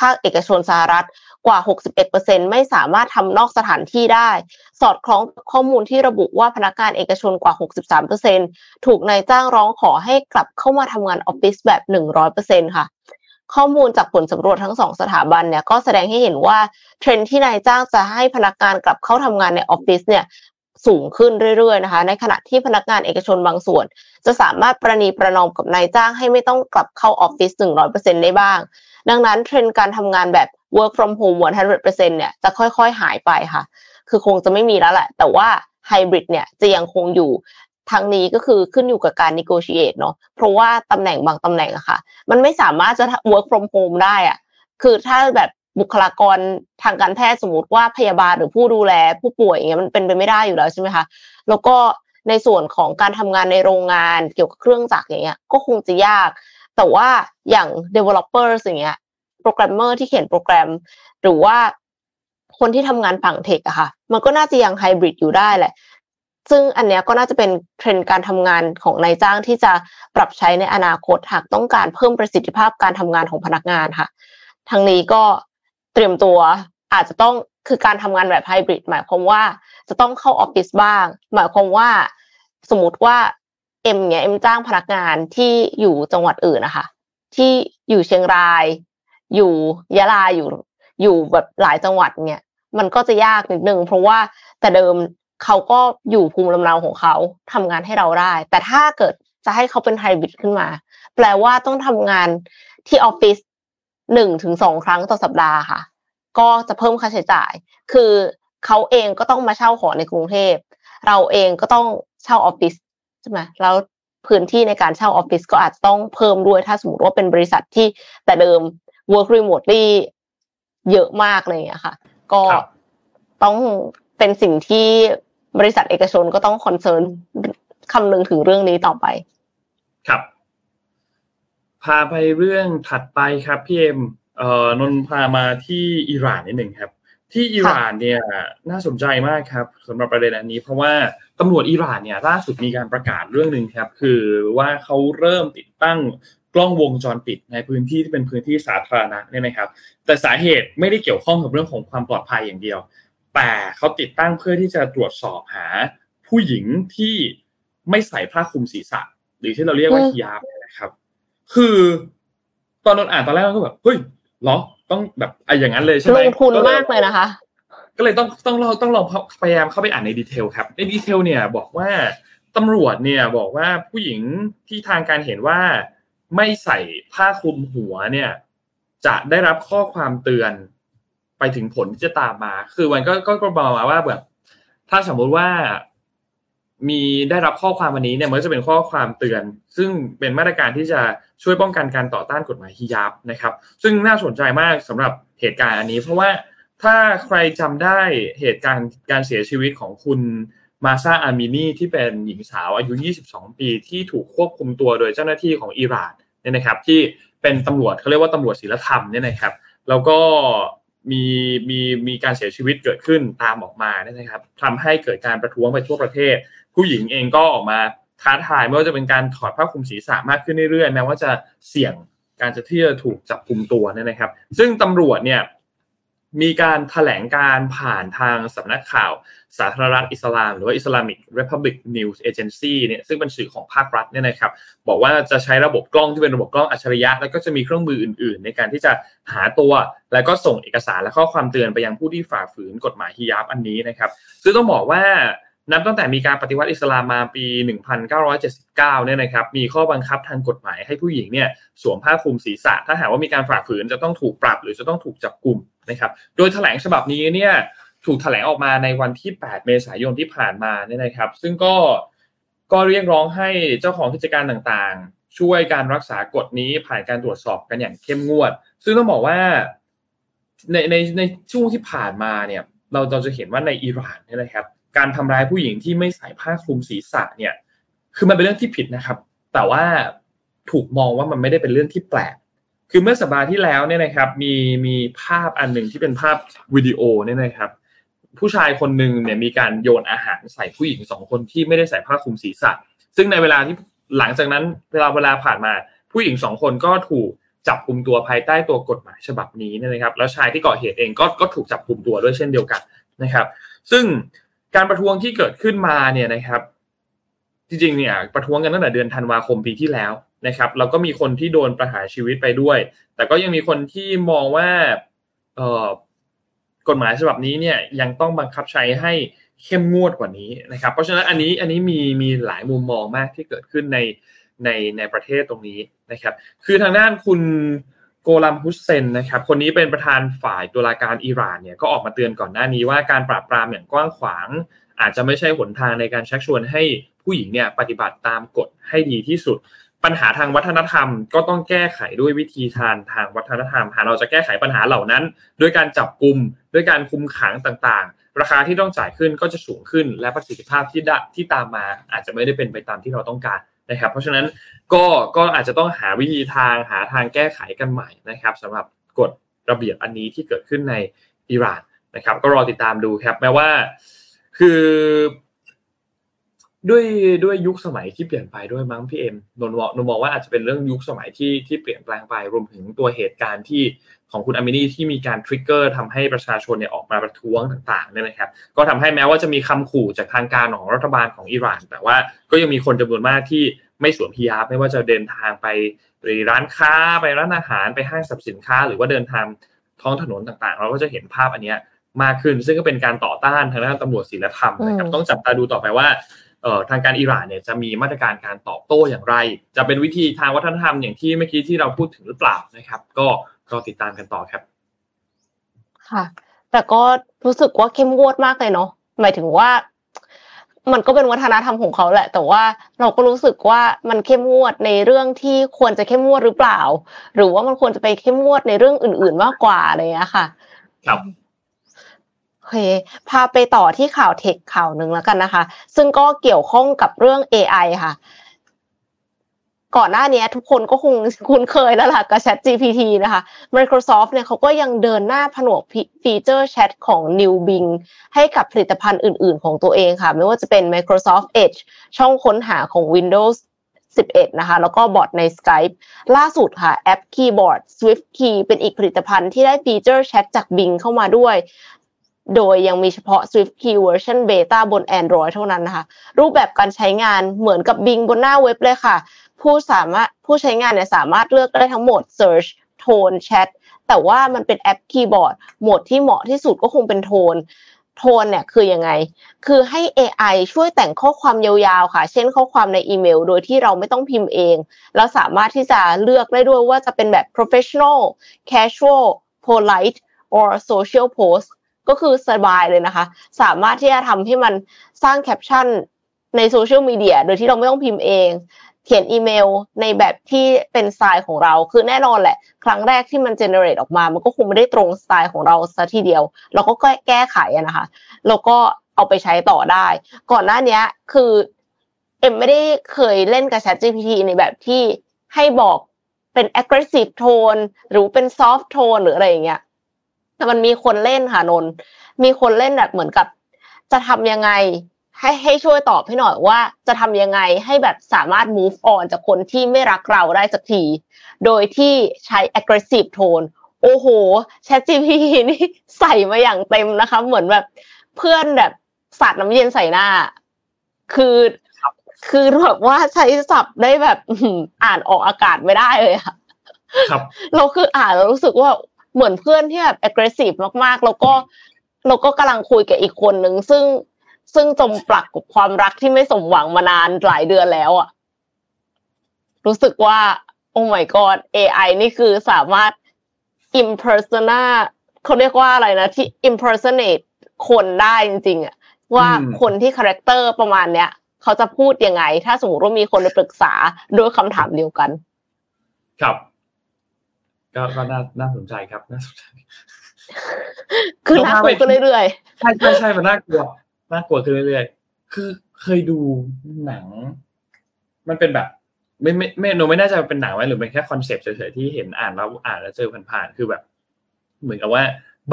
ภาคเอกชนสหรัฐกว่า 61%ไม่สามารถทำนอกสถานที่ได้ สอดคล้องข้อมูลที่ระบุว่าพนักงานเอกชนกว่า 63%ถูกนายจ้างร้องขอให้กลับเข้ามาทำงานออฟฟิศแบบ 100%ค่ะ ข้อมูลจากผลสำรวจทั้งสองสถาบันเนี่ยก็แสดงให้เห็นว่าเทรนด์ที่นายจ้างจะให้พนักงานกลับเข้าทำงานในออฟฟิศเนี่ย สูงขึ้นเรื่อยๆนะคะ ในขณะที่พนักงานเอกชนบางส่วน จะสามารถประนีประนอมกับนายจ้างให้ไม่ต้องกลับเข้าออฟฟิศ100%ได้บ้าง ดังนั้นเทรนด์การทำงานแบบ work from home 100%เนี่ยจะค่อยๆ หายไปค่ะ คือคงจะไม่มีแล้วแหละ แต่ว่าไฮบริดเนี่ยจะยังคงอยู่ทางนี้ก็คือขึ้นอยู่กับการ negotiate เนาะเพราะว่าตำแหน่งบางตำแหน่งอะค่ะ มันไม่สามารถจะ work from home ได้อะคือถ้าแบบ บุคลากรทางการแพทย์สมมติว่าพยาบาลหรือผู้ดูแลผู้ป่วยอย่างเงี้ยมันเป็นไปไม่ได้อยู่แล้วใช่ไหมคะแล้วก็ในส่วนของการทำงานในโรงงานเกี่ยวกับเครื่องจักรอย่างเงี้ยก็คงจะยาก แต่ว่าอย่าง developer อย่างเงี้ยโปรแกรมเมอร์ที่เขียนโปรแกรม หรือว่าคนที่ทำงานฝั่ง tech อะค่ะ มันก็น่าจะยังไฮบริดอยู่ได้แหละ ซึ่งอันเนี้ยก็น่าจะเป็นเทรนด์การทำงานของนายจ้างที่จะปรับใช้ในอนาคตหากต้องการเพิ่มประสิทธิภาพการทำงานของพนักงานค่ะทั้งนี้ก็ เตรียมตัว อาจจะต้องคือการทำงานแบบไฮบริดหมายความว่าจะต้องเข้าออฟฟิศบ้าง หมายความว่าสมมติว่าเอ็มเนี่ยเอ็มจ้างพนักงานที่อยู่จังหวัดอื่นนะคะที่อยู่เชียงราย อยู่ยะลาอยู่อยู่แบบหลายจังหวัดเนี่ย มันก็จะยากนิดนึงเพราะว่าแต่เดิมเขาก็อยู่ภูมิลำเนาของเขาทำงานให้เราได้ แต่ถ้าเกิดจะให้เขาเป็นไฮบริดขึ้นมา แปลว่าต้องทำงานที่ออฟฟิศ หนึ่งถึงสองครั้งต่อสัปดาห์ค่ะ ก็จะเพิ่มค่าใช้จ่าย คือเขาเองก็ต้องมาเช่าหอในกรุงเทพ เราเองก็ต้องเช่าออฟฟิศใช่ไหมแล้วพื้นที่ในการเช่าออฟฟิศก็อาจจะต้องเพิ่มด้วยถ้าสมมติว่าเป็นบริษัทที่แต่เดิม work remotely เยอะมากเลยอะค่ะ ก็ต้องเป็นสิ่งที่บริษัทเอกชนก็ต้อง concern คำนึงถึงเรื่องนี้ต่อไป ครับ พาไปเรื่องถัดไปครับพี่เอ็มเอ่อนนพามาที่อิหร่านนิดหนึ่งครับ ที่อิหร่านเนี่ยน่าสนใจมากครับสำหรับประเด็นอันนี้ เพราะว่าตำรวจอิหร่านเนี่ยล่าสุดมีการประกาศเรื่องหนึ่งครับ คือว่าเขาเริ่มติดตั้งกล้องวงจรปิดในพื้นที่ที่เป็นพื้นที่สาธารณะเนี่ยนะครับ แต่สาเหตุไม่ได้เกี่ยวข้องกับเรื่องของความปลอดภัยอย่างเดียว แต่เขาติดตั้งเพื่อที่จะตรวจสอบหาผู้หญิงที่ไม่ใส่ผ้าคลุมศีรษะ หรือที่เราเรียกว่าฮิยาบนะครับ คือตอนนนอ่านตอนแรกก็แบบเฮ้ยเหรอต้องแบบไอ้อย่างนั้นเลยใช่ไหมลงทุนมากเลยนะคะ ก็เลยต้องต้องเราต้องลองพยายามเข้าไปอ่านในดีเทลครับ ในดีเทลเนี่ยบอกว่าตำรวจเนี่ยบอกว่าผู้หญิงที่ทางการเห็นว่าไม่ใส่ผ้าคลุมหัวเนี่ย จะได้รับข้อความเตือนไปถึงผลที่จะตามมา คือมันก็ก็บอกมาว่าแบบ ถ้าสมมุติว่า มีได้รับข้อความวันนี้เนี่ยมันจะเป็นข้อความเตือน ซึ่งเป็นมาตรการที่จะช่วยป้องกันการต่อต้านกฎหมายฮิญาบนะครับ ซึ่งน่าสนใจมากสำหรับเหตุการณ์อันนี้ เพราะว่าถ้าใครจำได้เหตุการณ์การเสียชีวิตของคุณมาซาอามินีที่เป็นหญิงสาวอายุ 22 ปีที่ถูกควบคุมตัวโดยเจ้าหน้าที่ของอิหร่านเนี่ยนะครับ ที่เป็นตำรวจเขาเรียกว่าตำรวจศีลธรรมเนี่ยนะครับ แล้วก็มีมีมีการเสียชีวิตเกิดขึ้นตามออกมาเนี่ยนะครับทำให้เกิดการประท้วงไปทั่วประเทศ ผู้หญิงเองก็ออกมาท้าทายไม่ว่าจะเป็นการถอดผ้าคลุมศีรษะมากขึ้นเรื่อยๆแม้ว่าจะเสี่ยงการจะที่จะถูกจับกลุ่มตัวเนี่ยนะครับ ซึ่งตำรวจเนี่ยมีการแถลงการผ่านทางสำนักข่าวสาธารณรัฐอิสลาม หรือว่า Islamic Republic News Agency เนี่ยซึ่งเป็นสื่อของภาครัฐเนี่ยนะครับ บอกว่าจะใช้ระบบกล้องที่เป็นระบบกล้องอัจฉริยะ แล้วก็จะมีเครื่องมืออื่น ๆ ในการที่จะหาตัว แล้วก็ส่งเอกสารและข้อความเตือนไปยังผู้ที่ฝ่าฝืนกฎหมายฮิญาบอันนี้นะครับ ซึ่งต้องบอกว่า นับตั้งแต่มีการปฏิวัติอิสลามมาปี 1979 เนี่ยนะครับ มีข้อบังคับทางกฎหมายให้ผู้หญิงเนี่ยสวมผ้าคลุมศีรษะ ถ้าหากว่ามีการฝ่าฝืนจะต้องถูกปรับหรือจะต้องถูกจับกลุ่มนะครับ โดยแถลงฉบับนี้เนี่ยถูกแถลงออกมาในวันที่ 8 เมษายนที่ผ่านมาเนี่ยนะครับ ซึ่งก็ก็เรียกร้องให้เจ้าของกิจการต่างๆ ช่วยการรักษากฎนี้ผ่านการตรวจสอบกันอย่างเข้มงวด ซึ่งต้องบอกว่าในในในช่วงที่ผ่านมาเนี่ยเราเราจะเห็นว่าในอิหร่านเนี่ยนะครับ การทำร้ายผู้หญิงที่ไม่ใส่ผ้าคลุมศีรษะเนี่ย คือมันเป็นเรื่องที่ผิดนะครับ แต่ว่าถูกมองว่ามันไม่ได้เป็นเรื่องที่แปลก คือเมื่อสัปดาห์ที่แล้วเนี่ยนะครับมีมีภาพอันหนึ่งที่เป็นภาพวิดีโอเนี่ยนะครับ ผู้ชายคนหนึ่งเนี่ยมีการโยนอาหารใส่ผู้หญิงสองคนที่ไม่ได้ใส่ผ้าคลุมศีรษะ ซึ่งในเวลาที่หลังจากนั้นเวลาเวลาผ่านมา ผู้หญิงสองคนก็ถูกจับกลุ่มตัวภายใต้ตัวกฎหมายฉบับนี้นะครับ แล้วชายที่ก่อเหตุเองก็ก็ถูกจับกลุ่มตัวด้วยเช่นเดียวกันนะครับ ซึ่ง การประท้วงที่เกิดขึ้นมาเนี่ยนะครับ จริงๆเนี่ยประท้วงกันตั้งแต่เดือนธันวาคมปีที่แล้วนะครับแล้วก็มีคนที่โดนประหารชีวิตไปด้วย แต่ก็ยังมีคนที่มองว่าเออกฎหมายฉบับนี้เนี่ยยังต้องบังคับใช้ให้เข้มงวดกว่านี้นะครับ เพราะฉะนั้นอันนี้อันนี้มีมีหลายมุมมองมากที่เกิดขึ้นในในในประเทศตรงนี้นะครับ คือทางด้านคุณ โกลัม ฮุสเซนนะครับคนนี้เป็นประธานฝ่ายตุลาการอิหร่านเนี่ยก็ออกมาเตือนก่อนหน้านี้ว่าการปราบปรามอย่างกว้างขวาง อาจจะไม่ใช่หนทางในการชักชวนให้ผู้หญิงเนี่ยปฏิบัติตามกฎให้ดีที่สุด ปัญหาทางวัฒนธรรม ก็ต้องแก้ไขด้วยวิธีทางทางวัฒนธรรม หากเราจะแก้ไขปัญหาเหล่านั้น ด้วยการจับกลุ่มด้วยการคุมขังต่างๆ ราคาที่ต้องจ่ายขึ้นก็จะสูงขึ้น และประสิทธิภาพที่ที่ตามมา อาจจะไม่ได้เป็นไปตามที่เราต้องการ นะครับเพราะฉะนั้นก็ก็อาจจะต้องหาวิธีทางหาทางแก้ไขกันใหม่นะครับสำหรับกฎระเบียบอันนี้ที่เกิดขึ้นในอิหร่านนะครับ ก็รอติดตามดูครับแม้ว่า คือ ด้วยด้วยยุคสมัยที่เปลี่ยนไปด้วยมั้งพี่เอ็มนนนมองว่าอาจจะเป็นเรื่องยุคสมัยที่ที่เปลี่ยนแปลงไปรวมถึงตัวเหตุการณ์ที่ของคุณอามินีที่มีการทริกเกอร์ทำให้ประชาชนเนี่ยออกมาประท้วงต่างๆเนี่ยนะครับ ก็ทำให้แม้ว่าจะมีคำขู่จากทางการของรัฐบาลของอิหร่าน แต่ว่าก็ยังมีคนจำนวนมากที่ไม่สวมพิยาบไม่ว่าจะเดินทางไปร้านค้าไปร้านอาหารไปห้างสรรพสินค้า หรือว่าเดินทางท้องถนนต่างๆ เราก็จะเห็นภาพอันนี้มากขึ้น ซึ่งก็เป็นการต่อต้านทางด้านตำรวจศีลธรรมนะครับต้องจับตาดูต่อไปว่า ทางการอิหร่านเนี่ยจะมีมาตรการการตอบโต้อย่างไร จะเป็นวิธีทางวัฒนธรรมอย่างที่เมื่อกี้ที่เราพูดถึงหรือเปล่านะครับ ก็รอติดตามกันต่อครับ ค่ะ แต่ก็รู้สึกว่าเข้มงวดมากเลยเนาะหมายถึงว่า มันก็เป็นวัฒนธรรมของเขาแหละ แต่ว่าเราก็รู้สึกว่ามันเข้มงวดในเรื่องที่ควรจะเข้มงวดหรือเปล่า หรือว่ามันควรจะไปเข้มงวดในเรื่องอื่น ๆ มากกว่าอะไรอย่างเงี้ยค่ะ ครับโอ เค พาไปต่อที่ข่าวเทคข่าวหนึ่งแล้วกันนะคะ ซึ่งก็เกี่ยวข้องกับเรื่อง AI ค่ะ ก่อนหน้านี้ทุกคนก็คงคุ้นเคยแล้วล่ะกับ Chat GPT นะคะ Microsoft เนี่ยเขาก็ยังเดินหน้าผนวกฟีเจอร์แชทของ New Bing ให้กับผลิตภัณฑ์อื่น ๆ ของตัวเองค่ะ ไม่ว่าจะเป็น Microsoft Edge ช่องค้นหาของ Windows 11 นะคะ แล้วก็บอทใน Skype ล่าสุดค่ะ แอป Keyboard Swift Key เป็นอีกผลิตภัณฑ์ที่ได้ฟีเจอร์แชทจาก Bing เข้ามาด้วย โดยยังมีเฉพาะ SwiftKey เวอร์ชัน beta บน Android เท่านั้นนะคะ รูปแบบการใช้งานเหมือนกับ Bing บนหน้าเว็บเลยค่ะ ผู้สามารถผู้ใช้งานเนี่ยสามารถเลือกได้ทั้งหมด Search Tone Chat แต่ว่ามันเป็นแอปคีย์บอร์ดโหมดที่เหมาะที่สุดก็คงเป็น Tone Tone เนี่ยคือยังไง คือให้ AI ช่วยแต่งข้อความยาวๆค่ะ เช่นข้อความในอีเมล โดยที่เราไม่ต้องพิมพ์เองแล้วสามารถที่จะเลือกได้ด้วยว่าจะเป็นแบบ professional casual polite or social post ก็คือสบายเลยนะคะ สามารถที่จะทำให้มันสร้างแคปชั่นในโซเชียลมีเดียโดยที่เราไม่ต้องพิมพ์เอง เขียนอีเมลในแบบที่เป็นสไตล์ของเรา คือแน่นอนแหละ ครั้งแรกที่มันเจเนเรตออกมา มันก็คงไม่ได้ตรงสไตล์ของเราซะทีเดียว เราก็แก้ไขนะคะ แล้วก็เอาไปใช้ต่อได้ ก่อนหน้านี้คือเอ็มไม่ได้เคยเล่นกับ Chat GPT ในแบบที่ให้บอกเป็น aggressive tone หรือเป็น soft tone หรืออะไรอย่างเงี้ย แต่มันมีคนเล่นค่ะนน มีคนเล่นแบบเหมือนกับ จะทำยังไง ให้ให้ช่วยตอบให้หน่อยว่าจะทำยังไงให้แบบสามารถ move on จากคนที่ไม่รักเราได้สักที โดยที่ใช้ aggressive tone โอ้โห Chat GPT นี่ใส่มาอย่างเต็มนะคะ เหมือนแบบเพื่อนแบบสาดน้ำเย็นใส่หน้า คือคือแบบว่าใช้ศัพท์ได้แบบอ่านออกอากาศไม่ได้เลยอะครับ เราคืออ่านแล้วรู้สึกว่า เหมือนเพื่อนที่แบบ aggressive มากๆ แล้วก็เราก็กำลังคุยกับอีกคนนึงซึ่งซึ่งจมปลักกับความรักที่ไม่สมหวังมานานหลายเดือนแล้วอะรู้สึกว่าโอ้ my god AI นี่คือสามารถ impersona เขาเรียกว่าอะไรนะ ที่ impersonate คนได้จริงๆอะว่าคนที่ character ประมาณเนี้ยเขาจะพูดยังไง ถ้าสมมติว่ามีคนไปปรึกษาด้วยคำถามเดียวกัน ครับ ก็ก็น่าน่าสนใจครับน่าสนใจคือน่ากลัวขึ้นเรื่อยใช่ใช่ใช่มันน่ากลัวน่ากลัวขึ้นเรื่อยๆคือเคยดูหนัง มันเป็นแบบ ไม่ไม่ไม่รู้ไม่น่าจะเป็นหนังไว้หรือเป็นแค่ concept เฉยๆที่เห็นอ่านแล้วอ่านแล้วเจอผ่านๆคือแบบ เหมือนกับว่า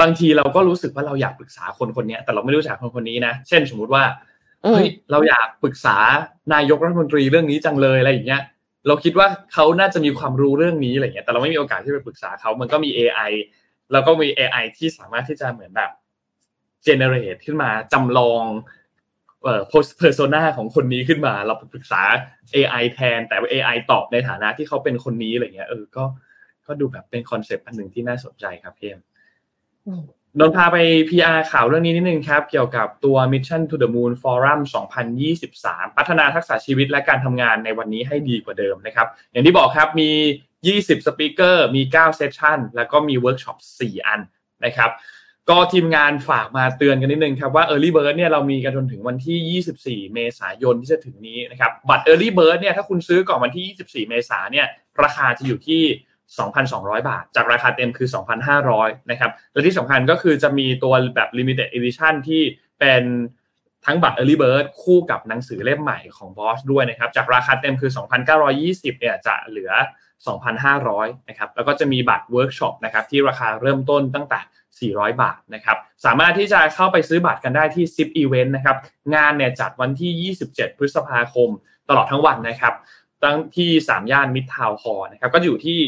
บางทีเราก็รู้สึกว่าเราอยากปรึกษาคนคนเนี้ยแต่เราไม่รู้จักคนคนนี้นะเช่นสมมุติว่าๆอืมเฮ้ยเราอยากปรึกษานายกรัฐมนตรีเรื่องนี้จังเลยอะไรอย่างเงี้ย เราคิดว่าเขาน่าจะมีความรู้เรื่องนี้อะไรเงี้ยแต่เราไม่มีโอกาสที่ไปปรึกษาเขามันก็มี AI แล้วก็มี AI ที่สามารถที่จะเหมือนแบบ generate ขึ้นมาจำลองเอ่อ post persona ของคนนี้ขึ้นมา เราปรึกษา AI แทน แต่ว่า AI ตอบในฐานะที่เขาเป็นคนนี้อะไรเงี้ยเออก็ก็ดูแบบเป็น concept อันหนึ่งที่น่าสนใจครับพี่เอ็มอืม นนพาไป PR ข่าวเรื่องนี้นิดนึงครับ เกี่ยวกับตัว Mission to the Moon Forum 2023 พัฒนาทักษะชีวิตและการทำงานในวันนี้ให้ดีกว่าเดิมนะครับ อย่างที่บอกครับมี 20 speaker มี 9 session แล้วก็มีเวิร์กช็อป 4 อันนะครับ ก็ทีมงานฝากมาเตือนกันนิดนึงครับว่า Early Bird เนี่ยเรามีกันจนถึงวันที่ 24 เมษายนที่จะถึงนี้นะครับ บัตร Early Bird เนี่ยถ้าคุณซื้อก่อนวันที่ 24 เมษายนเนี่ยราคาจะอยู่ที่ 2,200 บาท จากราคาเต็มคือ 2,500 นะครับ และที่สำคัญก็คือจะมีตัวแบบ Limited Edition ที่เป็นทั้งบัตร Early Bird คู่กับหนังสือเล่มใหม่ของ Boss ด้วยนะครับ จากราคาเต็มคือ 2,920 เนี่ยจะเหลือ 2,500 นะครับ แล้วก็จะมีบัตรเวิร์กช็อปนะครับที่ราคาเริ่มต้นตั้งแต่ 400 บาทนะครับ สามารถที่จะเข้าไปซื้อบัตรกันได้ที่ Zipevent นะครับ งานเนี่ยจัดวันที่ 27 พฤษภาคมตลอดทั้งวันนะครับ ตั้งที่ 3 ย่านมิตรทาวน์ฮอลล์นะครับ ก็อยู่ที่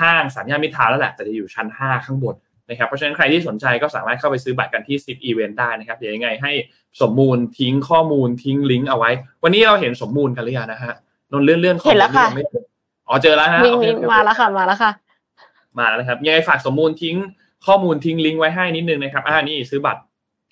ห้างสามย่านมิตรทาวน์แล้วแหละแต่จะอยู่ชั้น 5 ข้างบนนะครับเพราะฉะนั้นใครที่สนใจก็สามารถเข้าไปซื้อบัตรกันที่ Zip Event ได้นะครับเดี๋ยวยังไงให้สมมูลทิ้งข้อมูลทิ้งลิงก์เอาไว้ วันนี้เราเห็นสมมูลกันหรือยังนะฮะนนท์เลื่อนเลื่อนๆข้อมูลเห็นแล้วค่ะยังไม่เจออ๋อเจอแล้วฮะวิ่งโอเคนี้โอเคมาแล้วค่ะมาแล้วค่ะ มาแล้วนะครับยังไงฝากสมมูลทิ้งข้อมูลทิ้งลิงก์ไว้ให้นิดนึงนะครับอ่านี่ซื้อบัตร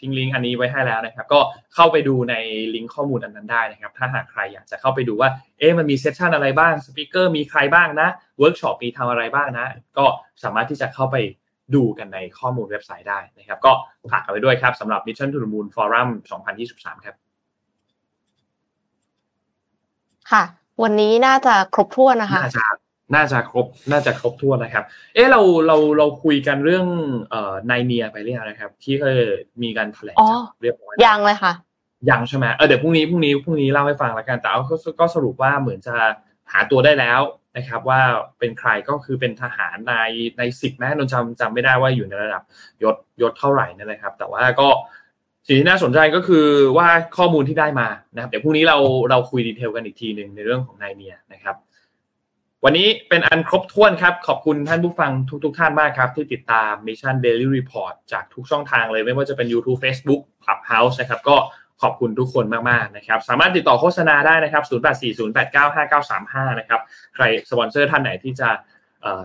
ทิ้งลิงก์อันนี้ไว้ให้แล้วนะครับ ก็เข้าไปดูในลิงก์ข้อมูลอันนั้นได้นะครับ ถ้าหากใครอยากจะเข้าไปดูว่า เอ๊ะมันมี session อะไรบ้าง speaker มีใครบ้างนะเวิร์กช็อปมีทำอะไรบ้างนะ ก็สามารถที่จะเข้าไปดูกันในข้อมูลเว็บไซต์ได้นะครับ ก็ฝากกันไว้ด้วยครับสำหรับ Mission to the Moon Forum 2023 ครับ ค่ะ วันนี้น่าจะครบถ้วนนะคะน่าจะ น่าจะครบน่าจะครบถ้วนนะครับ เอ๊ะเราเราเราคุยกันเรื่องเอ่อนายเนียไปเรียงนะครับ ที่เคยมีการแถลงอ๋อจับเรียบร้อยยังเลยค่ะยังใช่ไหมเออเดี๋ยวพรุ่งนี้พรุ่งนี้พรุ่งนี้เล่าให้ฟังแล้วกันแต่เอาก็ก็สรุปว่าเหมือนจะหาตัวได้แล้วนะครับ ว่าเป็นใครก็คือเป็นทหารในในสิบแม้นนจำจำไม่ได้ว่าอยู่ในระดับยศยศเท่าไหร่นั่นนะครับ แต่ว่าก็สิ่งที่น่าสนใจก็คือว่าข้อมูลที่ได้มานะครับเดี๋ยวพรุ่งนี้เราเราคุยดีเทลกันอีกทีหนึ่งในเรื่องของนายเนียนะครับ วันนี้เป็นอันครบถ้วนครับ ขอบคุณท่านผู้ฟังทุกท่านมากครับ ที่ติดตาม Mission Daily Report จากทุกช่องทางเลย ไม่ว่าจะเป็น YouTube Facebook Clubhouse นะครับ ก็ขอบคุณทุกคนมากๆนะครับ สามารถติดต่อโฆษณาได้นะครับ 0840895935 นะครับ ใครสปอนเซอร์ท่านไหนที่จะ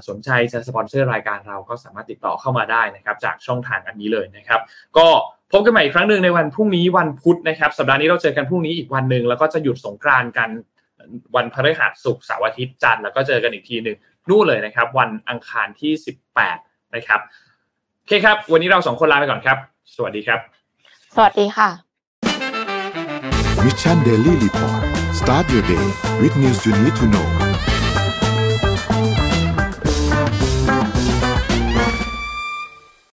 สนใจจะสปอนเซอร์รายการเราก็สามารถติดต่อเข้ามาได้นะครับ จากช่องทางอันนี้เลยนะครับ ก็พบกันใหม่อีกครั้งหนึ่งในวันพรุ่งนี้วันพุธนะครับ สัปดาห์นี้เราเจอกันพรุ่งนี้อีกวันหนึ่งแล้วก็จะหยุดสงกรานต์กัน วันพฤหัสศุกร์เสาร์อาทิตย์จันทร์แล้วก็เจอกันอีกทีหนึ่งนู่นเลยนะครับ วันอังคารที่ 18 นะครับโอเคครับ วันนี้เราสองคนลาไปก่อนครับ สวัสดีครับ สวัสดีค่ะ Mission Daily Report start your day with news you need to know